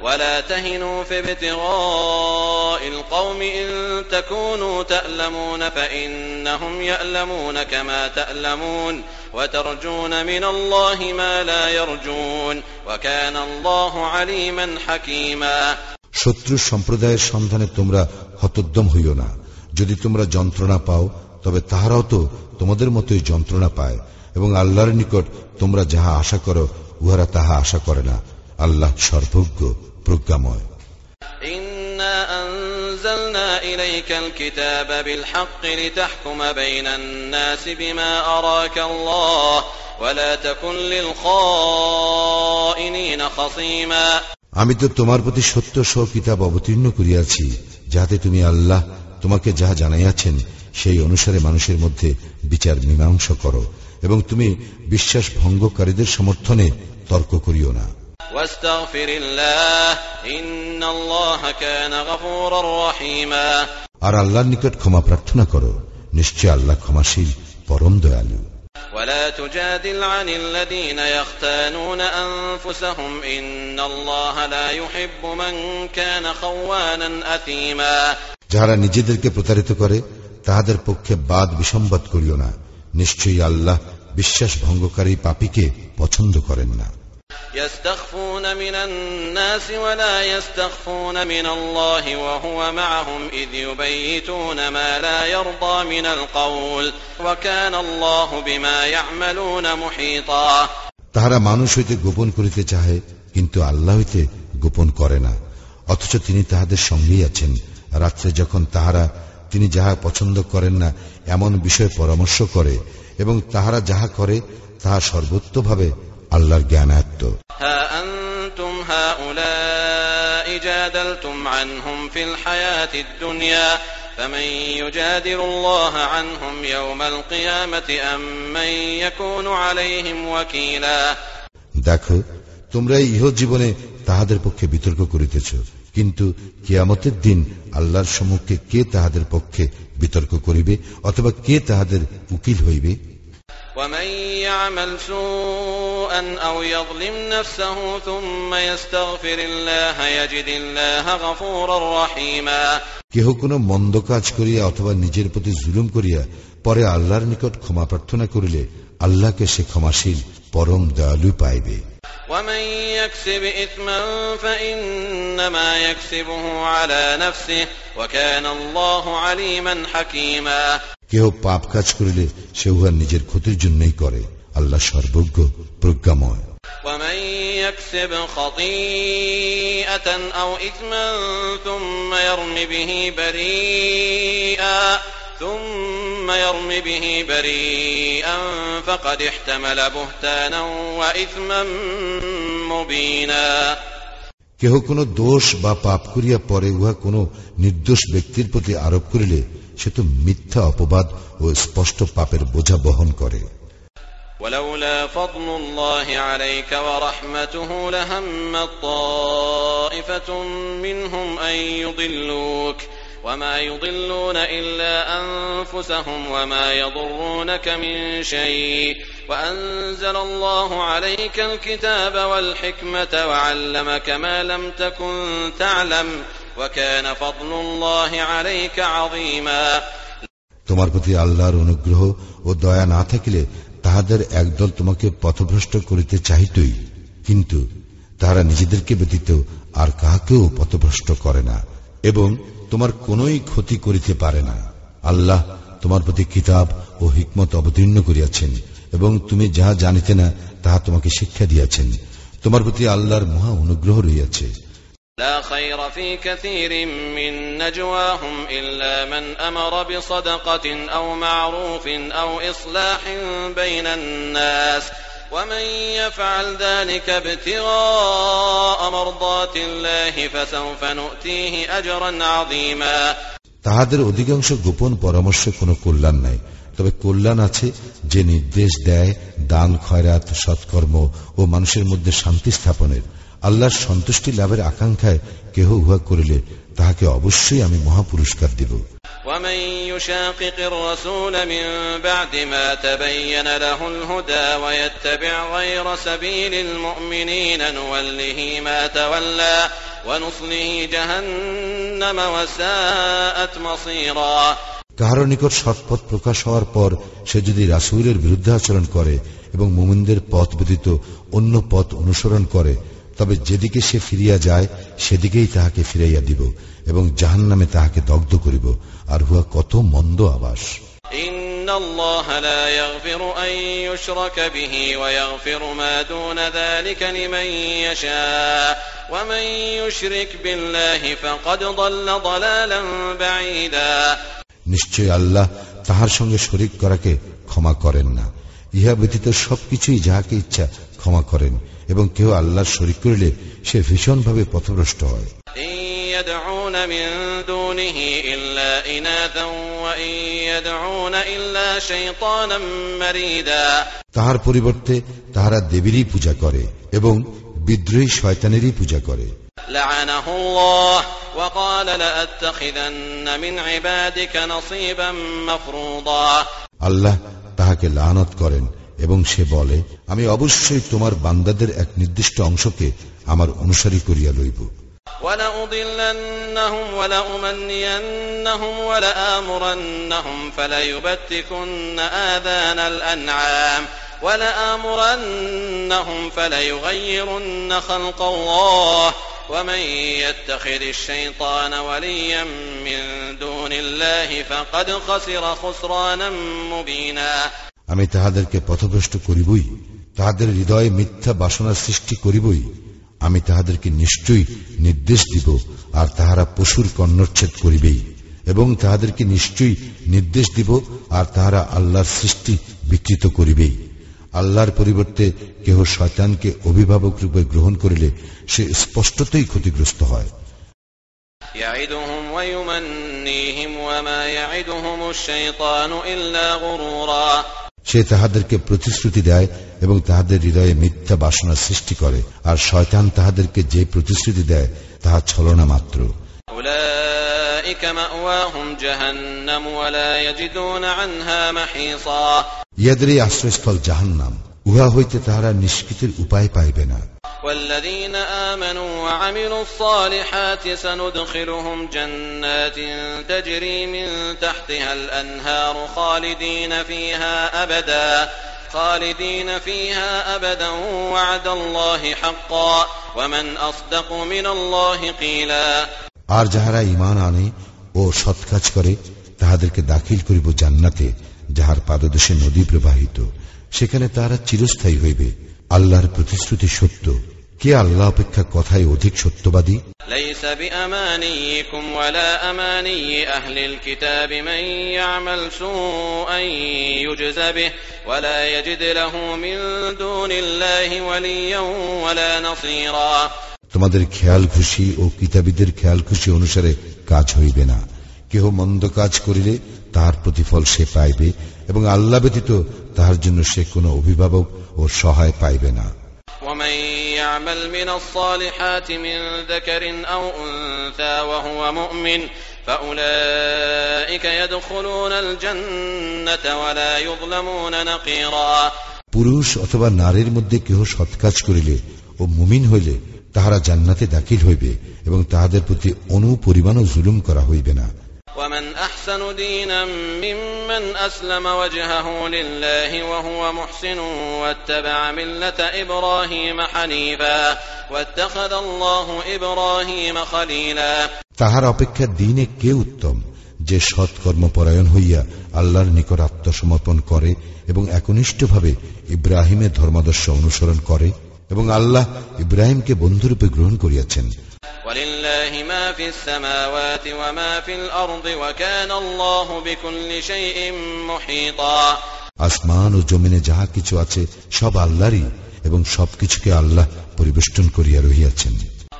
ولا تهنوا في ابتغاء القوم إن تكونوا تألمون فإنهم يألمون كما تألمون وترجون من الله ما لا يرجون وكان الله عليما حكيما শত্রু সম্প্রদায়ের সন্ধানে তোমরা হতোদ্যম হইও না যদি তোমরা যন্ত্রণা পাও তবে তাহারাও তো তোমাদের মতোই যন্ত্রণা পায় এবং আল্লাহর নিকট তোমরা যাহা আশা করো উহারা তাহা আশা করে না আল্লাহ সর্বজ্ঞ প্রজ্ঞাময়। আমি তো তোমার প্রতি সত্য সহ কিতাব অবতীর্ণ করিয়াছি যাহাতে তুমি আল্লাহ তোমাকে যাহা জানাইয়াছেন সেই অনুসারে মানুষের মধ্যে বিচার মীমাংসা করো এবং তুমি বিশ্বাস ভঙ্গকারীদের সমর্থনে তর্ক করিও না। واستغفر الله إن الله كان غفورا رحيما আর আল্লাহর নিকট ক্ষমা প্রার্থনা করো নিশ্চয় আল্লাহ ক্ষমাশীল পরম দয়ালু ولا تجادل عن الذين يختانون أنفسهم إن الله لا يحب من كان خوانا أثيما যাহারা নিজেদেরকে প্রতারিত করে তাহাদের পক্ষে বাদ বিসম্বাদ করিও না নিশ্চয়ই আল্লাহ বিশ্বাস ভঙ্গকারী পাপীকে পছন্দ করেন না يستخفون من الناس ولا يستخفون من الله وهو معهم إذ يبيتون ما لا يرضى من القول وكان الله بما يعملون محيطا তাহারা মানুষ হইতে গোপন করিতে চাহে কিন্তু আল্লাহ হইতে গোপন করে না অথচ তিনি তাহাদের সঙ্গেই আছেন রাত্রে যখন তাহারা তিনি যাহা পছন্দ করেন না এমন বিষয়ে পরামর্শ করে এবং তাহারা যাহা করে তাহা সর্বোত্তভাবে আল্লাহর জ্ঞানায়ত্ত ها أنتم هؤلاء جادلتم عنهم في الحياة الدنيا فمن يجادل الله عنهم يوم القيامة أم من يكون عليهم وكيلا দেখো তোমরা ইহ জীবনে তাহাদের পক্ষে বিতর্ক করিতেছ কিন্তু কিয়ামতের দিন আল্লাহর সম্মুখে কে তাহাদের পক্ষে বিতর্ক করিবে অথবা কে তাহাদের উকিল হইবে ومن يعمل سوءا أو يظلم نفسه ثم يستغفر الله يجد الله غفورا رحيما কেহ কোনো মন্দ কাজ করিয়া অথবা নিজের প্রতি জুলুম করিয়া পরে আল্লাহর নিকট ক্ষমা প্রার্থনা করিলে আল্লাহকে সে ক্ষমাশীল পরম দয়ালু পাইবে ومن يكسب إثما فإنما يكسبه على نفسه وكان الله عليما حكيما কেহ পাপ কাজ করিলে সে উহা নিজের ক্ষতির জন্যই করে আল্লাহ সর্বজ্ঞ প্রজ্ঞাময় ومن يكسب خطيئة أو إثما ثم يرم به بريئا ثم يرم به بريئا فقد احتمل بهتانا وإثما مبينا কেহ কোনো দোষ বা পাপ করিয়া পরে উহা কোনো নির্দোষ ব্যক্তির প্রতি আরোপ করিলে সে তো মিথ্যা অপবাদ ও স্পষ্ট পাপের বোঝা বহন করে ولولا فضل الله عليك ورحمته لهمت طائفة منهم أن يضلوك وما يضلون إلا أنفسهم وما يضرونك من شيء وأنزل الله عليك الكتاب والحكمة وعلمك ما لم تكن تعلم وكان فضل الله عليك عظيما তোমার প্রতি আল্লাহর অনুগ্রহ ও দয়া না থাকিলে তাহাদের একদল তোমাকে পথভ্রষ্ট করিতে চাহিতই কিন্তু তাহারা নিজেদেরকে ব্যতীত আর কাহাকেও পথভ্রষ্ট করে না এবং তোমার কোনই ক্ষতি করিতে পারে না আল্লাহ তোমার প্রতি কিতাব ও হিকমত অবতীর্ণ করিয়াছেন এবং তুমি যাহা জানিতে না তাহা তোমাকে শিক্ষা দিয়াছেন তোমার প্রতি আল্লাহর মহা অনুগ্রহ রইয়াছে لا خير في كثير من نجواهم إلا من أمر بصدقة أو معروف أو إصلاح بين الناس ومن يفعل ذلك ابتغاء مرضات الله فسوف نؤتيه أجرا عظيما তাহাদের অধিকাংশ গোপন পরামর্শে কোনো কল্যাণ নাই তবে কল্যাণ আছে যে নির্দেশ দেয় দান খয়রাত সৎকর্ম ও মানুষের মধ্যে শান্তি স্থাপনের আল্লাহর সন্তুষ্টি লাভের আকাঙ্ক্ষায় কেহ উহা করিলে তাহাকে অবশ্যই আমি মহাপুরস্কার দিব। কাহার নিকট সৎপথ প্রকাশ হওয়ার পর সে যদি রাসুলের বিরুদ্ধে আচরণ করে এবং মুমিনদের পথ ব্যতীত অন্য পথ অনুসরণ করে তবে যেদিকে সে ফিরিয়া যায় সেদিকেই তাহাকে ফিরাইয়া দিব এবং জাহান নামে তাহাকে দগ্ধ করিব। আর হুয়া কত মন্দ আবাস। নিশ্চয় আল্লাহ তাহার সঙ্গে শরিক করাকে ক্ষমা করেন না। ইহা ব্যতীত সবকিছুই যাহাকে ইচ্ছা ক্ষমা করেন। এবং কেউ আল্লাহর শরিক করিলে সে ভীষণভাবে পথভ্রষ্ট হয়। তাহার পরিবর্তে তাহারা দেবীরই পূজা করে এবং বিদ্রোহী শয়তানেরই পূজা করে। আল্লাহ তাহাকে লানত করেন এবং সে বলে আমি অবশ্যই তোমার বান্দাদের এক নির্দিষ্ট অংশকে আমার অনুসারী করিয়া লইব ولأضلنهم ولأمنينهم ولآمرنهم فليبتكن آذان الأنعام ولآمرنهم فليغيرن خلق الله ومن يتخذ الشيطان وليا من دون الله فقد خسر خسرانا مبينا আমি তাহাদেরকে পথভ্রষ্ট করিবই তাহাদের হৃদয়ে মিথ্যা বাসনার সৃষ্টি করিবই আমি তাহাদেরকে নিশ্চয়ই নির্দেশ দিব আর তাহারা পশুর কর্ণচ্ছেদ করিবেই এবং তাহাদেরকে নিশ্চয়ই নির্দেশ দিব আর তাহারা আল্লাহর সৃষ্টি বিকৃত করিবেই আল্লাহর পরিবর্তে কেহ শয়তানকে অভিভাবক রূপে গ্রহণ করিলে সে স্পষ্টতই ক্ষতিগ্রস্ত হয় يعدهم সে তাহাদেরকে প্রতিশ্রুতি দেয় এবং তাহাদের হৃদয়ে মিথ্যা বাসনা সৃষ্টি করে আর শয়তান তাহাদেরকে যে প্রতিশ্রুতি দেয় তাহা ছলনা মাত্র। ইয়াদের এই আশ্রয়স্থল জাহান্নাম। উহা হইতে তাহারা নিষ্কৃতির উপায় পাইবে না والذين آمنوا وعملوا الصالحات سندخلهم جنات تجري من تحتها الأنهار خالدين فيها أبدا خالدين فيها أبدا وعد الله حقا ومن أصدق من الله قيلا আর যাহারা ইমান আনে ও সৎ কাজ করে তাহাদেরকে দাখিল করিব জান্নাতে যাহার পাদদেশে নদী প্রবাহিত সেখানে তাহারা চিরস্থায়ী হইবে আল্লাহর প্রতিশ্রুতি সত্য কে আল্লাহ অপেক্ষা কথায় অধিক সত্যবাদী ليس بأمانيكم ولا أماني أهل الكتاب من يعمل سوءا يجز به ولا يجد له من دون الله وليا ولا نصيرا তোমাদের খেয়াল খুশি ও কিতাবীদের খেয়াল খুশি অনুসারে কাজ হইবে না কেহ মন্দ কাজ করিলে তাহার প্রতিফল সে পাইবে এবং আল্লাহ ব্যতীত তাহার জন্য সে কোনো অভিভাবক ও সহায় পাইবে না ومن يعمل من الصالحات من ذكر أو أنثى وهو مؤمن فأولئك يدخلون الجنة ولا يظلمون نقيرا পুরুষ অথবা নারীর মধ্যে কেহ সৎকাজ করিলে ও মুমিন হইলে তাহারা জান্নাতে দাখিল হইবে এবং তাহাদের প্রতি অনু পরিমাণও জুলুম করা হইবে না ومن أحسن دينا ممن أسلم وجهه لله وهو محسن واتبع ملة إبراهيم حنيفا واتخذ الله إبراهيم خليلا তাহার অপেক্ষা দিনে কে উত্তম যে সৎকর্মপরায়ণ হইয়া আল্লাহর নিকট আত্মসমর্পণ করে এবং একনিষ্ঠভাবে ইব্রাহিমের ধর্মাদর্শ অনুসরণ করে এবং আল্লাহ ইব্রাহিমকে বন্ধুরূপে গ্রহণ করিয়াছেন ولله ما في السماوات وما في الأرض وكان الله بكل شيء محيطا আসমান ও জমিনে যাহা কিছু আছে সব আল্লাহরই এবং সবকিছুকে আল্লাহ পরিবেষ্টন করিয়া রহিয়াছেন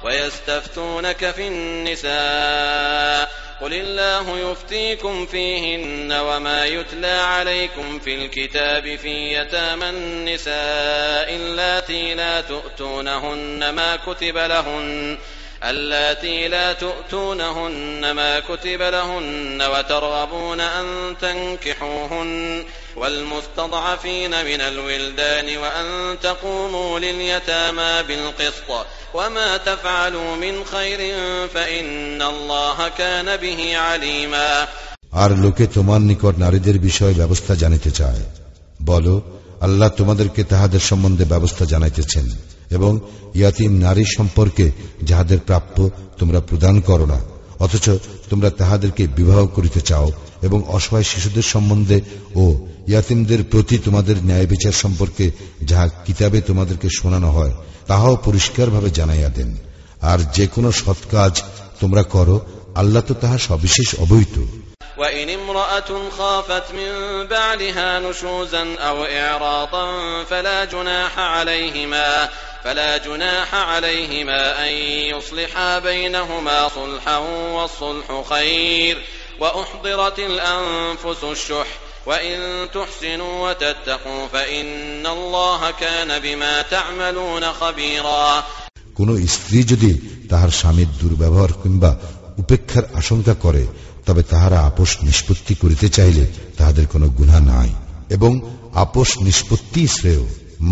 ويستفتونك في النساء قل الله يفتيكم فيهن وما يتلى عليكم في الكتاب في يتامى النساء اللاتي لا تؤتونهن ما كتب لهن اللاتي لا تؤتونهن ما كتب لهن وترغبون أن تنكحوهن والمستضعفين من الولدان وأن تقوموا لليتامى بالقسط وما تفعلوا من خير فإن الله كان به عليما আর লোকে তোমার নিকট নারীদের বিষয়ে ব্যবস্থা জানিতে চায় বলো আল্লাহ তোমাদেরকে তাহাদের সম্বন্ধে ব্যবস্থা জানাইতেছেন এবং ইয়াতিম নারী সম্পর্কে যাহাদের প্রাপ্য তোমরা প্রদান করো না। অথচ তোমরা তাহাদেরকে বিবাহ করিতে চাও এবং অসহায় শিশুদের সম্বন্ধে ও ইয়াতিমদের প্রতি তোমাদের ন্যায় বিচার সম্পর্কে যাহা কিতাবে তোমাদেরকে শোনানো হয়, তাহাও পরিষ্কারভাবে জানাইয়া দেন। আর যে কোনো সৎ কাজ তোমরা করো, আল্লাহ তো তাহা সবিশেষ অবহিত। وإن امرأة خافت من بعدها نشوزا أو إعراضا فلا جناح عليهما فلا جناح عليهما أن يصلحا بينهما صلحا والصلح خير وأحضرت الأنفس الشح وإن تحسنوا وتتقوا فإن الله كان بما تعملون خبيرا কোন স্ত্রী যদি তাহার স্বামীর দুর্ব্যবহার কিংবা উপেক্ষার আশঙ্কা করে তবে তাহারা আপোষ নিষ্পত্তি করিতে চাইলে তাহাদের কোনো গুণা নাই এবং আপোষ নিষ্পত্তি শ্রেয়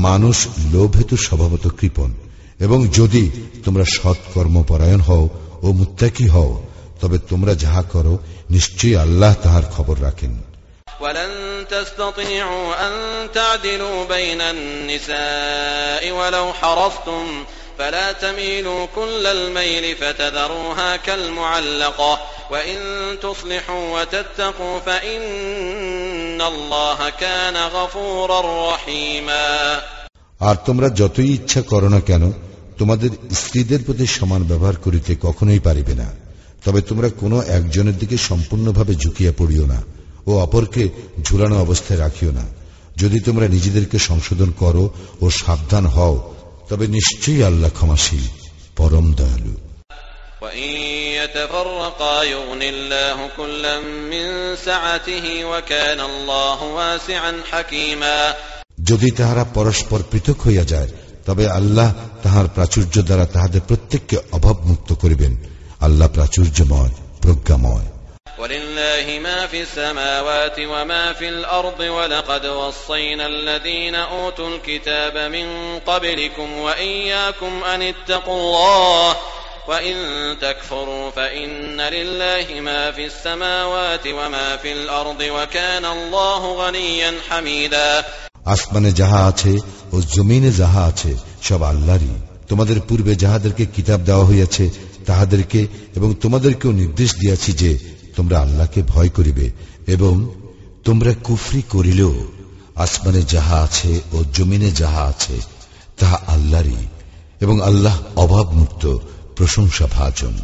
মানুষ লোভ হেতু স্বভাবত কৃপণ এবং যদি তোমরা সৎ কর্মপরায়ণ হও ও মুত্তাকি হও তবে তোমরা যাহা করো নিশ্চয়ই আল্লাহ তাহার খবর রাখেন ولن تستطيعوا أن تعدلوا بين النساء ولو حرصتم فلا تميلوا كل الميل فتذروها كالمعلقة وإن تصلحوا وتتقوا فإن الله كان غفورا رحيما আর তোমরা যতই ইচ্ছা করো না কেন তোমাদের স্ত্রীদের প্রতি সমান ব্যবহার করিতে কখনোই পারিবে না তবে তোমরা কোনো একজনের দিকে সম্পূর্ণভাবে ঝুঁকিয়া পড়িও না ও অপরকে ঝুলানো অবস্থায় রাখিও না যদি তোমরা নিজেদেরকে সংশোধন করো ও সাবধান হও তবে নিশ্চয়ই আল্লাহ ক্ষমাশীল পরম দয়ালু। যদি তাহারা পরস্পর পৃথক হইয়া যায় তবে আল্লাহ তাহার প্রাচুর্য দ্বারা তাহাদের প্রত্যেককে অভাবমুক্ত করিবেন। আল্লাহ প্রাচুর্যময় প্রজ্ঞাময়। ولله ما في السماوات وما في الأرض ولقد وصينا الذين أوتوا الكتاب من قبلكم وإياكم أن اتقوا الله وإن تكفروا فإن لله ما في السماوات وما في الأرض وكان الله غنيا حميدا আসমানে যাহা আছে ও জমিনে যাহা আছে সব আল্লাহরই তোমাদের পূর্বে যাহাদেরকে কিতাব দেওয়া হইয়াছে তাহাদেরকে এবং তোমাদেরকেও নির্দেশ দিয়াছি যে তোমরা আল্লাহকে ভয় করিবে এবং তোমরা কুফরি করিলেও আসমানে যাহা আছে ও জমিনে যাহা আছে তাহা আল্লাহরই এবং আল্লাহ অভাব মুক্ত প্রশংসা ভাজন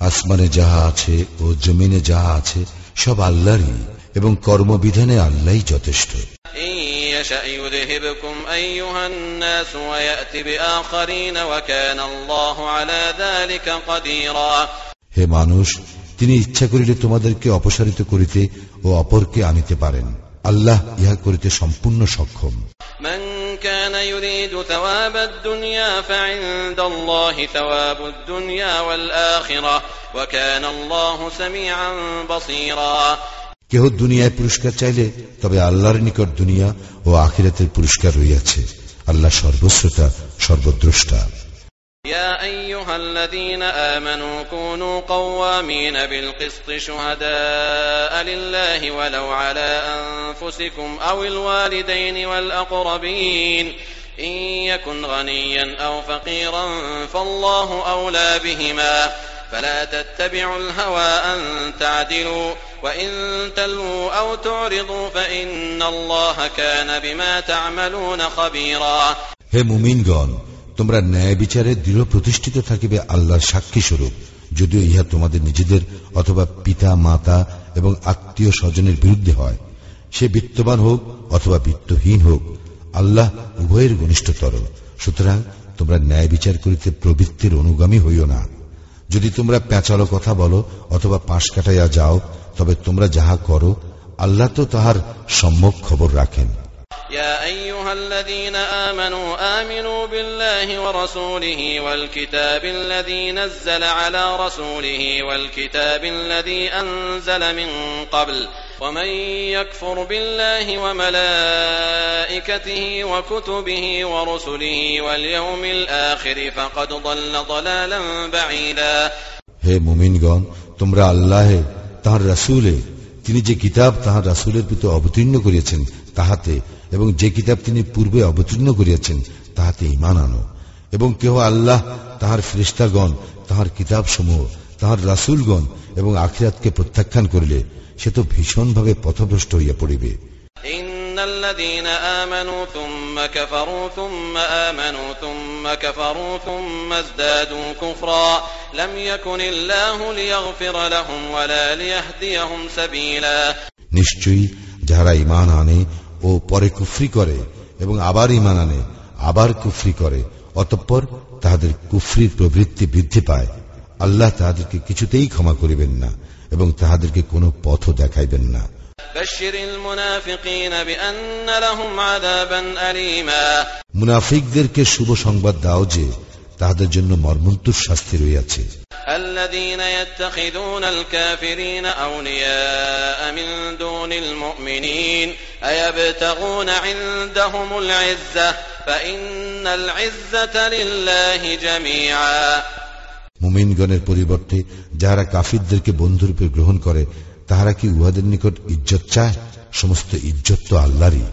আসমানে যাহা আছে ও জমিনে যাহা আছে সব আল্লাহরই এবং কর্মবিধানে আল্লাহই যথেষ্ট إن يشأ يذهبكم أيها الناس ويأت بآخرين وكان الله على ذلك قديرا হে মানুষ তিনি ইচ্ছা করিলে তোমাদেরকে অপসারিত করিতে ও অপরকে আনিতে পারেন আল্লাহ ইহা করিতে সম্পূর্ণ সক্ষম من كان يريد ثواب الدنيا فعند الله ثواب الدنيا والآخرة وكان الله سميعا بصيرا কেহ দুনিয়ায় পুরস্কার চাইলে তবে আল্লাহর নিকট দুনিয়া ও আখিরাতের পুরস্কার রইয়াছে আল্লাহ সর্বশ্রোতা সর্বদ্রষ্টা يا أيها الذين آمنوا كونوا قوامين بالقسط شهداء لله ولو على أنفسكم أو الوالدين والأقربين إن يكن غنيا أو فقيرا فالله أولى بهما فلا تتبعوا الهوى أن تعدلوا وإن تلووا أو تعرضوا فإن الله كان بما تعملون خبيرا হে মুমিনগণ তোমরা ন্যায় বিচারে দৃঢ় প্রতিষ্ঠিত থাকিবে আল্লাহর সাক্ষী স্বরূপ যদিও ইহা তোমাদের নিজেদের অথবা পিতা মাতা এবং আত্মীয় স্বজনের বিরুদ্ধে হয় সে বিত্তবান হোক অথবা বিত্তহীন হোক আল্লাহ উভয়ের ঘনিষ্ঠতর সুতরাং তোমরা ন্যায় বিচার করিতে প্রবৃত্তির অনুগামী হইও না যদি তোমরা প্যাঁচালো কথা বলো অথবা পাশ কাটাইয়া যাও, তবে তোমরা যাহা করো, আল্লাহ তো তাহার সম্যক খবর রাখেন। يا أيها الذين آمنوا آمنوا بالله ورسوله والكتاب الذي نزل على رسوله والكتاب الذي أنزل من قبل ومن يكفر بالله وملائكته وكتبه ورسله واليوم الآخر فقد ضل ضلالا بعيدا হে মুমিনগণ তোমরা আল্লাহে তাহার রাসুলে তিনি যে কিতাব তাহার রাসুলের প্রতি অবতীর্ণ করিয়াছেন তাহাতে এবং যে কিতাব তিনি পূর্বে অবতীর্ণ করিয়াছেন তাহাতে ইমান আনো এবং কেহ আল্লাহ তাহার ফ্রিস্তাগণ তাহার কিতাব সমূহ তাহার রাসুলগণ এবং আখিরাতকে প্রত্যাখ্যান করিলে সে তো ভীষণভাবে পথভ্রষ্ট হইয়া পড়িবে إن الذين آمنوا ثم كفروا ثم آمنوا ثم كفروا ثم ازدادوا كفرا لم يكن الله ليغفر لهم ولا ليهديهم سبيلا নিশ্চয়ই যাহারা ইমান আনে ও পরে কুফরি করে এবং আবার ইমান আনে আবার কুফরি করে অতঃপর তাহাদের কুফরির প্রবৃত্তি বৃদ্ধি পায়। আল্লাহ তাহাদেরকে কিছুতেই ক্ষমা করিবেন না এবং তাহাদেরকে কোন পথ দেখাইবেন না। মুনাফিকদেরকে শুভ সংবাদ দাও যে তাহাদের জন্য মর্মন্তুর শাস্তি রইয়াছে الذين يتخذون الكافرين أولياء من دون المؤمنين أيبتغون عندهم العزة فإن العزة لله جميعا মুমিনগণের পরিবর্তে যাহারা কাফিরদেরকে বন্ধুরূপে গ্রহণ করে তাহারা কি উহাদের নিকট ইজ্জত চায় সমস্ত ইজ্জত তো আল্লাহরই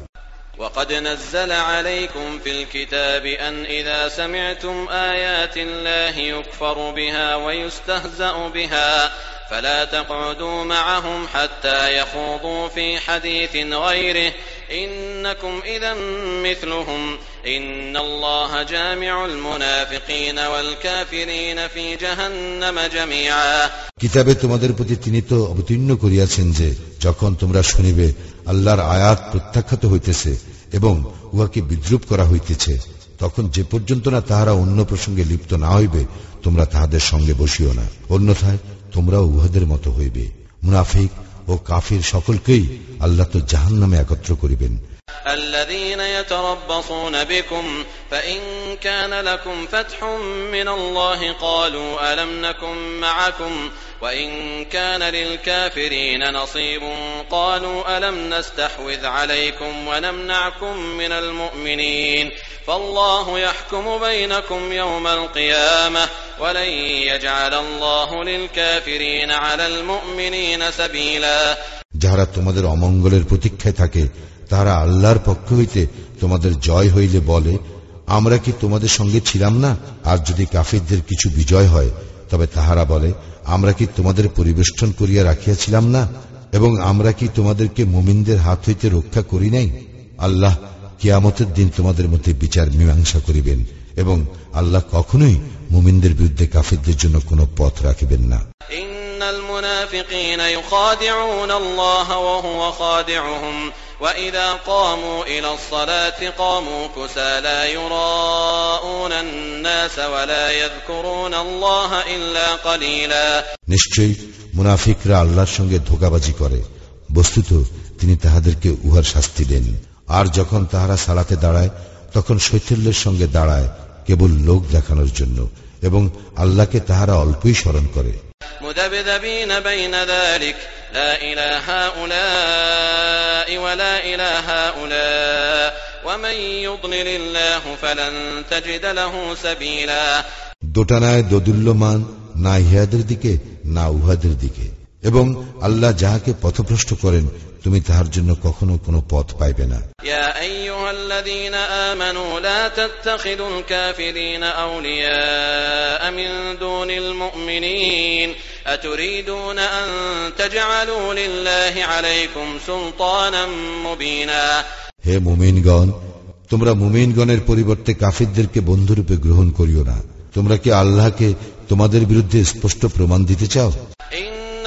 وقد نزل عليكم في الكتاب أن إذا سمعتم آيات الله يكفر بها ويستهزأ بها فلا تقعدوا معهم حتى يخوضوا في حديث غيره إنكم إذا مثلهم إن الله جامع المنافقين والكافرين في جهنم جميعا কিতাবে তোমাদের প্রতি তিনি তো অবতীর্ণ করিয়াছেন যে যখন তোমরা শুনিবে আল্লাহর আয়াত প্রত্যাখ্যাত হইতেছে এবং উহাকে বিদ্রুপ করা হইতেছে, তখন যে পর্যন্ত না তাহারা অন্য প্রসঙ্গে লিপ্ত না হইবে, তোমরা তাহাদের সঙ্গে বসিও না। অন্যথায় তোমরাও উহাদের মতো হইবে। মুনাফিক ও কাফির সকলকেই আল্লাহ তো জাহান নামে একত্র করিবেন। الذين يتربصون بكم فإن كان لكم فتح من الله قالوا ألم نكن معكم وإن كان للكافرين نصيب قالوا ألم نستحوذ عليكم ونمنعكم من المؤمنين فالله يحكم بينكم يوم القيامة ولن يجعل الله للكافرين على المؤمنين سبيلا যাহারা তোমাদের অমঙ্গলের প্রতীক্ষায় থাকে তারা আল্লাহর পক্ষ হইতে তোমাদের জয় হইলে বলে, আমরা কি তোমাদের সঙ্গে ছিলাম না? আর যদি কাফিরদের কিছু বিজয় হয়, তবে তাহারা বলে, আমরা কি তোমাদের পরিবেষ্টন করিয়া রাখিয়াছিলাম না? এবং আমরা কি তোমাদেরকে মুমিনদের হাত হইতে রক্ষা করি নাই? আল্লাহ কিয়ামতের দিন তোমাদের মধ্যে বিচার মীমাংসা করিবেন, এবং আল্লাহ কখনোই মুমিনদের বিরুদ্ধে কাফিরদের জন্য কোনো পথ রাখিবেন না। ইন্নাল মুনাফিকিনা ইউখাদিউনা ওয়া হুয়া খাদিউহুম। وإذا قاموا إلى الصلاة قاموا كسى لا يراءون الناس ولا يذكرون الله إلا قليلا নিশ্চয়ই মুনাফিকরা আল্লাহর সঙ্গে ধোকাবাজি করে বস্তুত তিনি তাহাদেরকে উহার শাস্তি দেন আর যখন তাহারা সালাতে দাঁড়ায় তখন শৈথল্যের সঙ্গে দাঁড়ায় কেবল লোক দেখানোর জন্য এবং আল্লাহকে তাহারা অল্পই স্মরণ করে مذبذبين بين ذلك لا إلى هؤلاء ولا إلى هؤلاء ومن يضلل الله فلن تجد له سبيلا দোটানায় দোদুল্যমান না ইহাদের দিকে না উহাদের দিকে এবং আল্লাহ যাহাকে পথভ্রষ্ট করেন তুমি তাহার জন্য কখনো কোনো পথ পাইবে না। হে মুমিনগণ তোমরা মুমিনগণের পরিবর্তে কাফিরদেরকে বন্ধুরূপে গ্রহণ করিও না। তোমরা কি আল্লাহকে তোমাদের বিরুদ্ধে স্পষ্ট প্রমাণ দিতে চাও?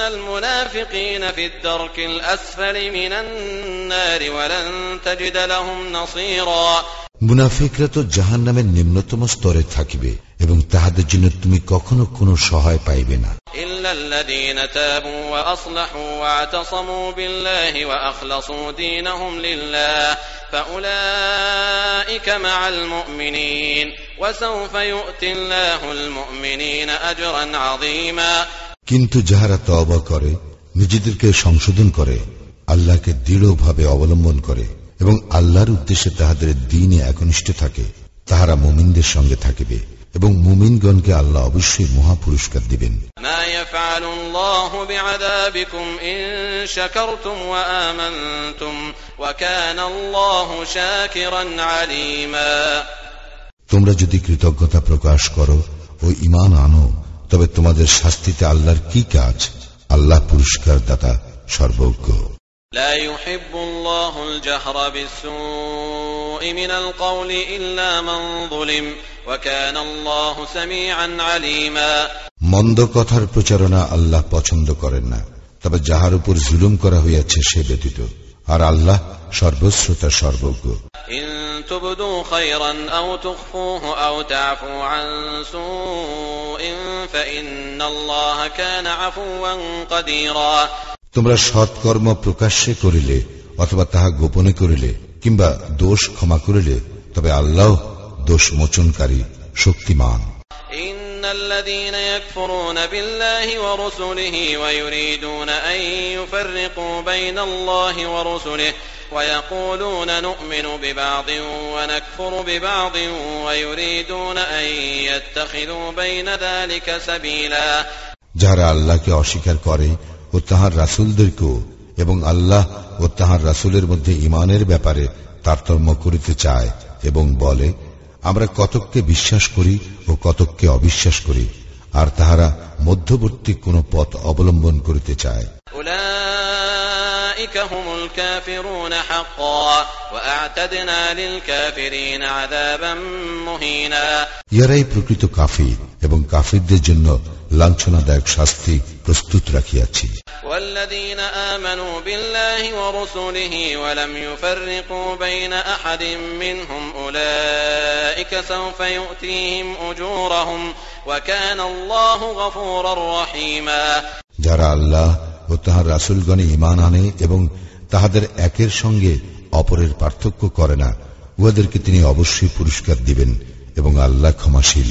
إن المنافقين في الدرك الأسفل من النار ولن تجد لهم نصيرا মুনাফিকরা তো জাহান নামের নিম্নতম স্তরে থাকিবে এবং তাহাদের জন্য তুমি কখনো কোনো সহায় পাইবে না إلا الذين تابوا وأصلحوا واعتصموا بالله وأخلصوا دينهم لله فأولئك مع المؤمنين وسوف يؤتي الله المؤمنين أجرا عظيما কিন্তু যাহারা তবা করে নিজেদেরকে সংশোধন করে আল্লাহকে দৃঢ়ভাবে অবলম্বন করে এবং আল্লাহর উদ্দেশ্যে তাহাদের দিনে একনিষ্ঠ থাকে তাহারা মুমিনদের সঙ্গে থাকিবে এবং মুমিনগণকে আল্লাহ অবশ্যই মহা পুরস্কার দিবেন তোমরা যদি কৃতজ্ঞতা প্রকাশ করো ও ইমান আনো তবে তোমাদের শাস্তিতে আল্লাহর কি কাজ আল্লাহ পুরস্কার দাতা সর্বজ্ঞ لا يحب الله الجهر بالسوء من القول إلا من ظلم وكان الله سميعا عليما মন্দ কথার প্রচারণা আল্লাহ পছন্দ করেন না তবে যাহার উপর জুলুম করা হইয়াছে সে ব্যতীত আর আল্লাহ সর্বশ্রোতা সর্বজ্ঞ إن تبدوا خيرا أو تخفوه أو تعفوا عن سوء فإن الله كان عفوا قديرا তোমরা সৎকর্ম প্রকাশ্যে করিলে অথবা তাহা গোপনে করিলে কিংবা দোষ ক্ষমা করিলে তবে আল্লাহ দোষ মোচনকারী শক্তিমান إن الذين يكفرون بالله ورسله ويريدون أن يفرقوا بين الله ورسله ويقولون نؤمن ببعض ونكفر ببعض ويريدون أن يتخذوا بين ذلك سبيلا যাহারা আল্লাহকে অস্বীকার করে ও তাহার রাসুলদেরকেও এবং আল্লাহ ও তাহার রাসুলের মধ্যে ইমানের ব্যাপারে তারতম্য করিতে চায় এবং বলে আমরা কতককে বিশ্বাস করি ও কতককে অবিশ্বাস করি আর তাহারা মধ্যবর্তী কোন পথ অবলম্বন করিতে চায়। ইয়ারাই প্রকৃত কাফির এবং কাফিরদের জন্য লাঞ্ছনাদায়ক শাস্তি প্রস্তুত রাখিয়াছি والذين آمنوا بالله ورسله ولم يفرقوا بين أحد منهم أولئك سوف يؤتيهم أجورهم وكان الله غفورا رحيما যারা আল্লাহ ও তাহার রাসুলগণে ইমান আনে এবং তাহাদের একের সঙ্গে অপরের পার্থক্য করে না উহাদেরকে তিনি অবশ্যই পুরস্কার দিবেন এবং আল্লাহ ক্ষমাশীল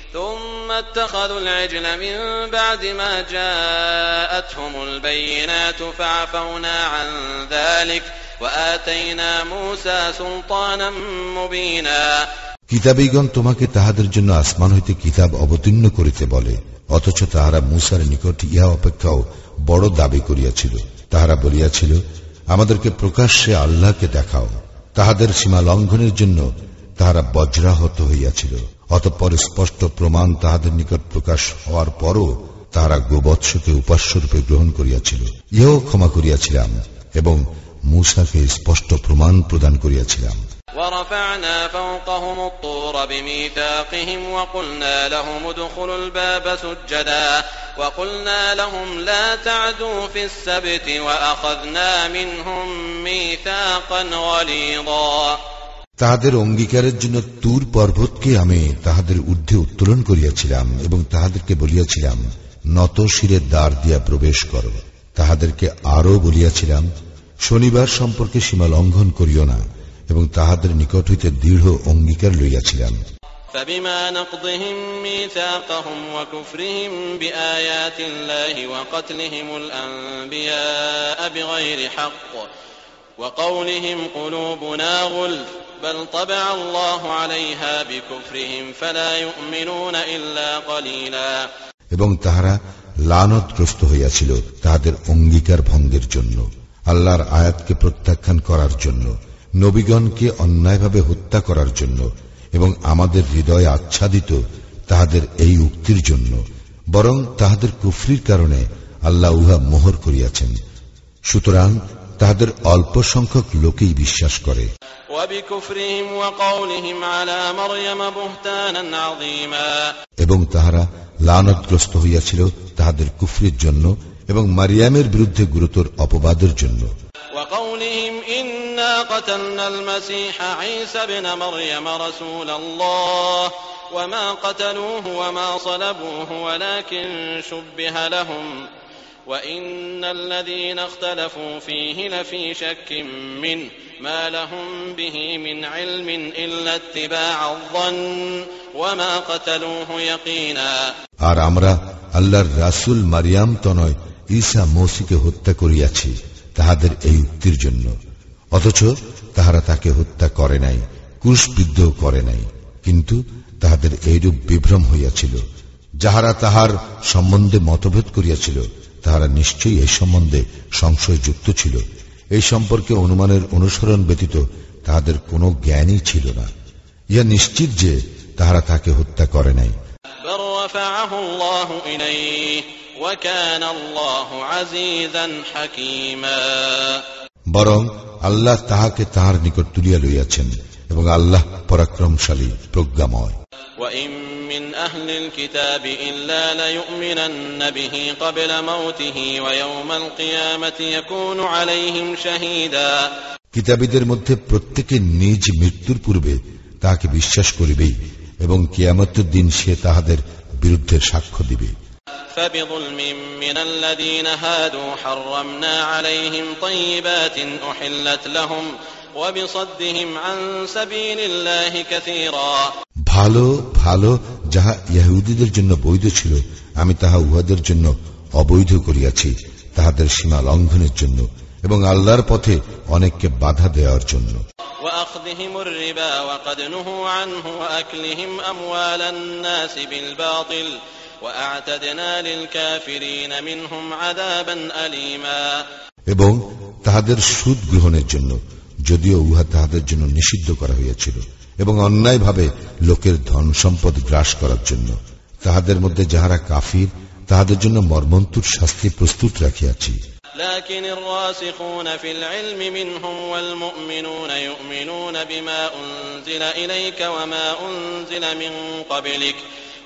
ثم اتخذوا العجل من بعد ما جاءتهم البينات فعفونا عن ذلك وآتينا موسى سلطانا مبينا কিতাবীগণ তোমাকে তাহাদের জন্য আসমান হইতে কিতাব অবতীর্ণ করিতে বলে অথচ তাহারা মুসার নিকট ইহা অপেক্ষাও বড় দাবি করিয়াছিল তাহারা বলিয়াছিল আমাদেরকে প্রকাশ্যে আল্লাহকে দেখাও তাহাদের সীমা লঙ্ঘনের জন্য তাহারা বজ্রাহত হইয়াছিল অতঃপর স্পষ্ট প্রমাণ তাহাদের নিকট প্রকাশ হওয়ার পরও তাহারা গোবৎসকে উপাস্যরূপে গ্রহণ করিয়াছিল ইহাও ক্ষমা করিয়াছিলাম এবং মূসাকে স্পষ্ট প্রমাণ প্রদান করিয়াছিলাম ورفعنا فوقهم الطور بميثاقهم وقلنا لهم ادخلوا الباب سجدا وقلنا لهم لا تعدوا في السبت وأخذنا منهم ميثاقا غليظا তাহাদের অঙ্গীকারের জন্য তুর পর্বতকে আমি তাহাদের ঊর্ধ্বে উত্তোলন করিয়াছিলাম এবং তাহাদেরকে বলিয়াছিলাম নত শিরের দ্বার দিয়া প্রবেশ কর তাহাদেরকে আরও বলিয়াছিলাম শনিবার সম্পর্কে সীমা লঙ্ঘন করিও না এবং তাহাদের নিকট হইতে দৃঢ় অঙ্গীকার লইয়াছিলাম فبما نقضهم ميثاقهم وكفرهم بآيات الله وقتلهم الأنبياء بغير حق وقولهم قلوبنا غلف بل طبع الله عليها بكفرهم فلا يؤمنون إلا قليلا এবং তাহারা লানতগ্রস্ত হইয়াছিল তাহাদের অঙ্গীকার ভঙ্গের জন্য আল্লাহর আয়াতকে প্রত্যাখ্যান করার জন্য নবীগণকে অন্যায়ভাবে হত্যা করার জন্য এবং আমাদের হৃদয় আচ্ছাদিত তাহাদের এই উক্তির জন্য বরং তাহাদের কুফরির কারণে আল্লাহ উহা মোহর করিয়াছেন সুতরাং তাহাদের অল্প সংখ্যক লোকেই বিশ্বাস করে وبكفرهم وقولهم على مريم بهتانا عظيما এবং তাহারা লানতগ্রস্ত হইয়াছিল তাহাদের কুফরির জন্য এবং মারিয়ামের বিরুদ্ধে গুরুতর অপবাদের জন্য وقولهم إنا قتلنا المسيح عيسى ابن مريم رسول الله وما قتلوه وما صلبوه ولكن شبه لهم وإن الذين اختلفوا فيه لفي شك منه ما لهم به من علم إلا اتباع الظن وما قتلوه يقينا আর আমরা আল্লাহর রাসুল মারিয়াম তনয় ঈসা মৌসিকে হত্যা করিয়াছি তাহাদের এই উক্তির জন্য অথচ তাহারা তাকে হত্যা করে নাই কুশবিদ্ধ করে নাই কিন্তু তাহাদের এইরূপ বিভ্রম হইয়াছিল যাহারা তাহার সম্বন্ধে মতভেদ করিয়াছিল তাহারা নিশ্চয়ই এই সম্বন্ধে সংশয়যুক্ত ছিল। এই সম্পর্কে অনুমানের অনুসরণ ব্যতীত তাহাদের কোনো জ্ঞানই ছিল না। ইয়া নিশ্চিত যে তাহারা তাকে হত্যা করে নাই। বরং আল্লাহ তাহাকে তাহার নিকট তুলিয়া লইয়াছেন। এবং আল্লাহ পরাক্রমশালী প্রজ্ঞাময় وإن من أهل الكتاب إلا ليؤمنن به قبل موته ويوم القيامة يكون عليهم شهيدا কিতাবীদের মধ্যে প্রত্যেকে নিজ মৃত্যুর পূর্বে তাহাকে বিশ্বাস করিবেই এবং কিয়ামতের দিন সে তাহাদের বিরুদ্ধে সাক্ষ্য দিবে فبظلم من الذين هادوا حرمنا عليهم طيبات أحلت لهم ভালো ভালো যাহা ইয়াহুদীদের জন্য বৈধ ছিল আমি তাহা উহাদের জন্য অবৈধ করিয়াছি তাহাদের সীমা লঙ্ঘনের জন্য এবং আল্লাহর পথে অনেককে বাধা দেওয়ার জন্য। এবং তাহাদের সুদ গ্রহণের জন্য যদিও উহা তাহাদের জন্য নিষিদ্ধ করা হইয়াছিল এবং অন্যায়ভাবে লোকের ধন সম্পদ গ্রাস করার জন্য তাহাদের মধ্যে যাহারা কাফির তাহাদের জন্য মর্মন্তুর শাস্তি প্রস্তুত রাখিয়াছি لكن الراسخون في العلم منهم والمؤمنون يؤمنون بما أنزل إليك وما أنزل من قبلك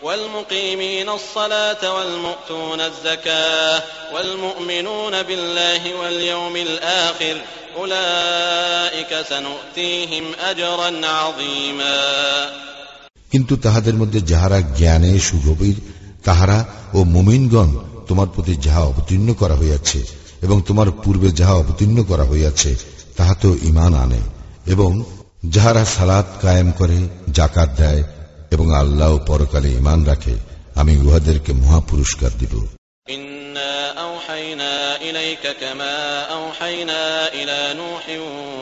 والمقيمين الصلاة والمؤتون الزكاة والمؤمنون بالله واليوم الآخر أولئك سنؤتيهم أجرا عظيما কিন্তু তাহাদের মধ্যে যাহারা জ্ঞানে সুগভীর তাহারা ও মুমিনগণ তোমার প্রতি যাহা অবতীর্ণ করা হইয়াছে এবং তোমার পূর্বে যাহা অবতীর্ণ করা হইয়াছে তাহা তো ইমান আনে এবং যাহারা সালাত কায়েম করে জাকাত দেয় এবং আল্লাহ পরকালে ইমান রাখে আমি উহাদেরকে মহাপুরস্কার দিব إنا أوحينا إليك كما أوحينا إلى نوح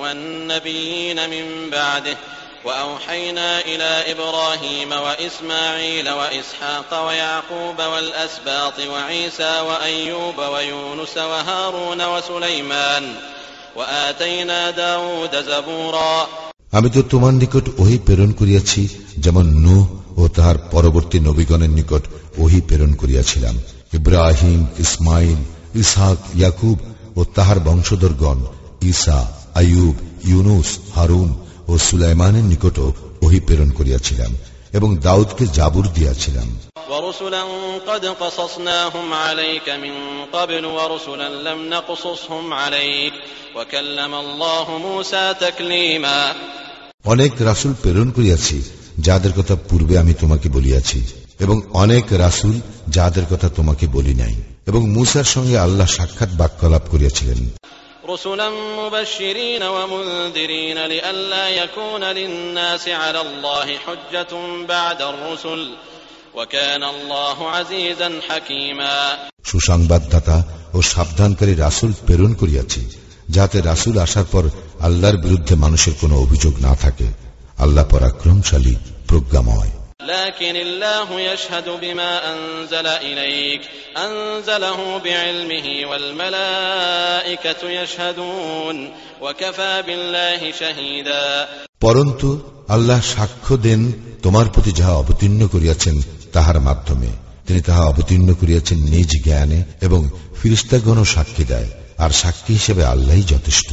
والنبيين من بعده وأوحينا إلى إبراهيم وإسماعيل وإسحاق ويعقوب والأسباط وعيسى وأيوب ويونس وهارون وسليمان وآتينا داود زبورا আমি তো তোমার নিকট ওহি প্রেরণ করিয়াছি যেমন নূহ ও তাহার পরবর্তী নবীগণের নিকট ওহি প্রেরণ করিয়াছিলাম। ইব্রাহিম ইসমাইল ইসাহ ইয়াকুব ও তাহার বংশধরগণ ইসা আয়ুব ইউনুস হারুন ও সুলাইমানের নিকটও ওহি প্রেরণ করিয়াছিলাম এবং দাউদকে জাবুর দিয়াছিলাম। অনেক রাসুল প্রেরণ করিয়াছি। যাদের কথা পূর্বে আমি তোমাকে বলিয়াছি এবং অনেক রাসুল যাদের কথা তোমাকে বলি নাই। এবং মুসার সঙ্গে আল্লাহ সাক্ষাৎ বাক্যলাপ করিয়াছিলেন। সুসংবাদদাতা ও সাবধানকারী রাসুল প্রেরণ করিয়াছি যাতে রাসুল আসার পর আল্লাহর বিরুদ্ধে মানুষের কোনো অভিযোগ না থাকে। আল্লাহ পরাক্রমশালী প্রজ্ঞাময় لكن الله يشهد بما أنزل إليك أنزله بعلمه والملائكة يشهدون وكفى بالله شهيدا পরন্তু আল্লাহ সাক্ষ্য দেন তোমার প্রতি যাহা অবতীর্ণ করিয়াছেন তাহার মাধ্যমে তিনি তাহা অবতীর্ণ করিয়াছেন নিজ জ্ঞানে এবং ফিরিস্তাগণও সাক্ষী দেয় আর সাক্ষী হিসেবে আল্লাহই যথেষ্ট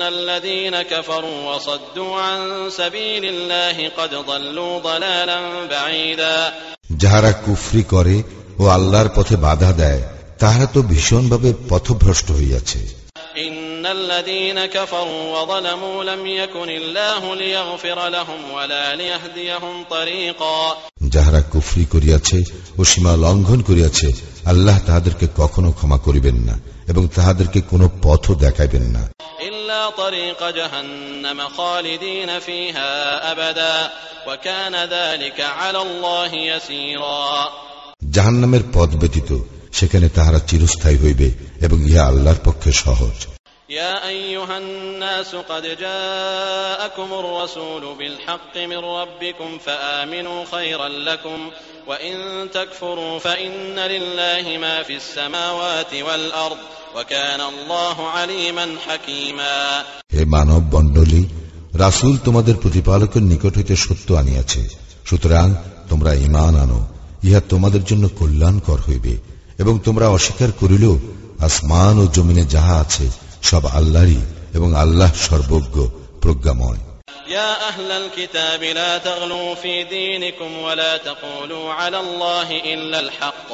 إن الذين كفروا وصدوا عن سبيل الله قد ضلوا ضلالا بعيدا যাহারা কুফরি করে ও আল্লাহর পথে বাধা দেয় তাহারা তো ভীষণভাবে পথভ্রষ্ট হইয়াছে إن الذين كفروا وظلموا لم يكن الله ليغفر لهم ولا ليهديهم طريقا যাহারা কুফরি করিয়াছে ও সীমা লঙ্ঘন করিয়াছে আল্লাহ তাহাদেরকে কখনো ক্ষমা করিবেন না এবং তাহাদেরকে কোনো পথও দেখাইবেন না إلا طريق جهنم خالدين فيها أبدا وكان ذلك على الله يسيرا জাহান্নামের পথ ব্যতীত সেখানে তাহারা চিরস্থায়ী হইবে এবং ইহা আল্লাহর পক্ষে সহজ يا أيها الناس قد جاءكم الرسول بالحق من ربكم فآمنوا خيرا لكم وإن تكفروا فإن لله ما في السماوات والأرض وكان الله عليما حكيما হে মানব মণ্ডলী রাসুল তোমাদের প্রতিপালকের নিকট হইতে সত্য আনিয়াছে সুতরাং তোমরা ইমান আনো ইহা তোমাদের জন্য কল্যাণকর হইবে এবং তোমরা অস্বীকার করিলেও আসমান ও জমিনে যাহা আছে সব আল্লাহরই এবং আল্লাহ সর্বজ্ঞ প্রজ্ঞাময় يا أهل الكتاب لا تغلوا في دينكم ولا تقولوا على الله إلا الحق.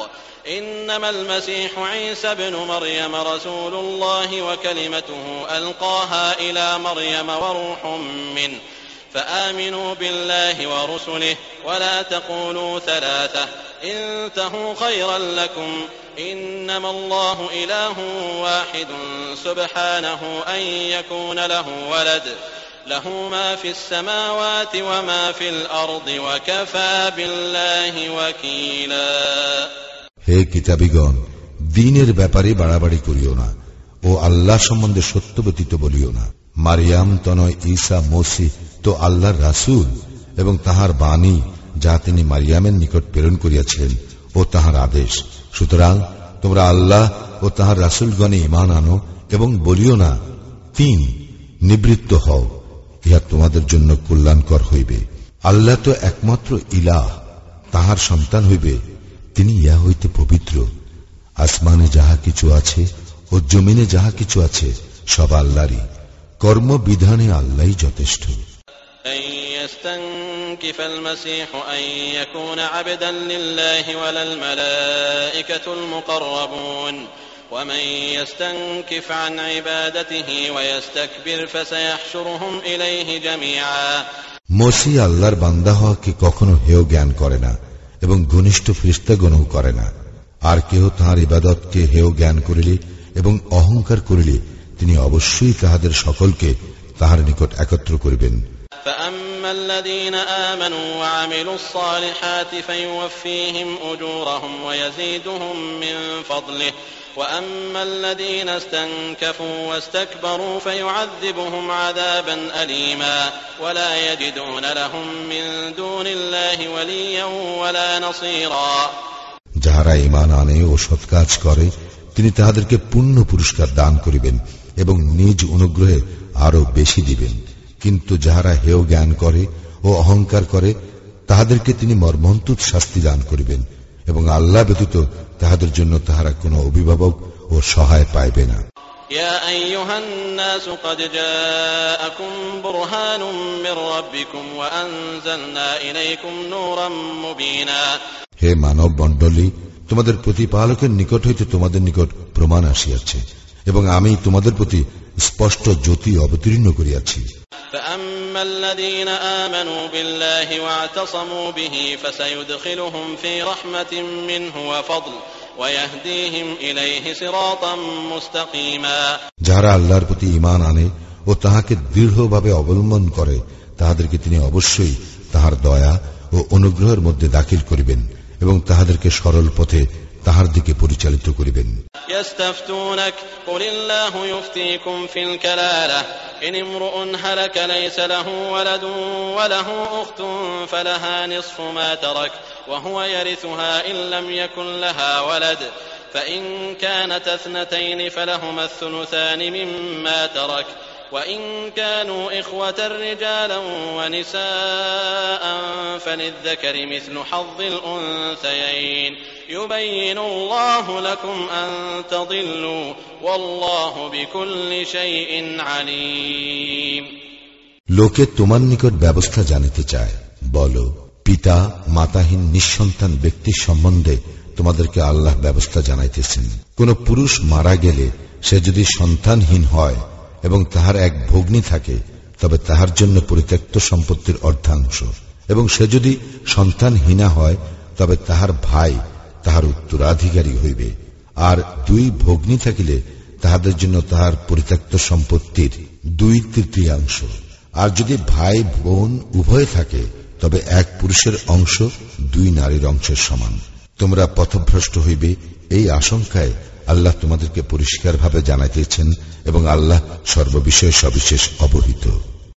إنما المسيح عيسى بن مريم رسول الله وكلمته ألقاها إلى مريم وروح منه. فآمنوا بالله ورسله ولا تقولوا ثلاثة. انتهوا خيرا لكم. إنما الله إله واحد سبحانه أن يكون له ولد. له ما في السماوات وما في الأرض وكفى بالله وكيلا হে কিতাবিগণ দিনের ব্যাপারে বাড়াবাড়ি করিও না ও আল্লাহ সম্বন্ধে সত্য ব্যতীত বলিও না মারিয়াম তনয় ঈসা মসি তো আল্লাহর রাসুল এবং তাহার বাণী যা তিনি মারিয়ামের নিকট প্রেরণ করিয়াছিলেন ও তাহার আদেশ সুতরাং তোমরা আল্লাহ ও তাহার রাসুলগণে ইমান আনো এবং বলিও না তিন নিবৃত্ত হও ইহা তোমাদের জন্য কল্যাণকর হইবে আল্লাহ তো একমাত্র ইলাহ তাহার সন্তান হইবে তিনি ইহা হইতে পবিত্র আসমানে যাহা কিছু আছে ও জমিনে যাহা কিছু আছে সব আল্লাহরই কর্মবিধানে আল্লাহ যথেষ্ট أن يستنكف المسيح أن يكون عبدا لله ولا الملائكة المقربون ومن يستنكف عن عبادته ويستكبر فسيحشرهم إليه جميعا মসি আল্লাহর বান্দা হওয়াকে কখনো হেয় জ্ঞান করে না এবং ঘনিষ্ঠ ফ্রিস্তাগণও করে না আর কেহ তাহার ইবাদতকে হেয় জ্ঞান করিলে এবং অহংকার করিলে তিনি অবশ্যই তাহাদের সকলকে তাহার নিকট একত্র করিবেন فأما الذين آمنوا وعملوا الصالحات فيوفيهم أجورهم ويزيدهم من فضله وأما الذين استنكفوا واستكبروا فيعذبهم عذابا أليما ولا يجدون لهم من دون الله وليا ولا نصيرا যাহারা ইমান আনে ও সৎ কাজ করে তিনি তাহাদেরকে পূর্ণ পুরস্কার দান করিবেন এবং নিজ অনুগ্রহে আরো বেশি দিবেন কিন্তু যাহারা হেয় জ্ঞান করে ও অহংকার করে তাহাদেরকে তিনি মর্মন্তুত শাস্তি দান করিবেন এবং আল্লাহ ব্যতীত তাহাদের জন্য তাহারা কোনো অভিভাবক ও সহায় পাইবে না يا أيها الناس قد جاءكم برهان من ربكم وأنزلنا إليكم نورا مبينا হে মানব মণ্ডলী তোমাদের প্রতিপালকের নিকট হইতে তোমাদের নিকট প্রমাণ আসিয়াছে এবং আমি তোমাদের প্রতি স্পষ্ট জ্যোতি অবতীর্ণ করিয়াছি। যারা আল্লাহর প্রতি ইমান আনে ও তাহাকে দৃঢ়ভাবে অবলম্বন করে তাহাদেরকে তিনি অবশ্যই তাহার দয়া ও অনুগ্রহের মধ্যে দাখিল করিবেন এবং তাহাদেরকে সরল পথে তাহার দিকে পরিচালিত করিবেন يستفتونك قل الله يفتيكم في الكلالة إن امرؤ هلك ليس له ولد وله أخت فلها نصف ما ترك وهو يرثها إن لم يكن لها ولد فإن كانت اثنتين فلهما الثلثان مما ترك وإن كانوا إخوة رجالا ونساء فللذكر مثل حظ الأنثيين يبين الله لكم أن تضلوا والله بكل شيء عليم লোকে তোমার নিকট ব্যবস্থা জানিতে চায় বলো পিতা মাতাহীন নিঃসন্তান ব্যক্তির সম্বন্ধে তোমাদেরকে আল্লাহ ব্যবস্থা জানাইতেছেন কোন পুরুষ মারা গেলে সে যদি সন্তানহীন হয় এবং তাহার এক ভগ্নী থাকে, তবে তাহার জন্য পরিত্যক্ত সম্পত্তির অর্ধাংশ। এবং সে যদি সন্তানহীনা হয়, তবে তাহার ভাই তাহার উত্তরাধিকারী হইবে। আর দুই ভগ্নী থাকিলে তাহাদের জন্য তাহার পরিত্যক্ত সম্পত্তির দুই তৃতীয়াংশ। আর যদি ভাই বোন উভয় থাকে, তবে এক পুরুষের অংশ দুই নারীর অংশের সমান। তোমরা পথভ্রষ্ট হইবে এই আশঙ্কায় আল্লাহ তোমাদেরকে পরিষ্কারভাবে জানাইতেছেন এবং আল্লাহ সর্ববিষয়ে সবিশেষ অবহিত।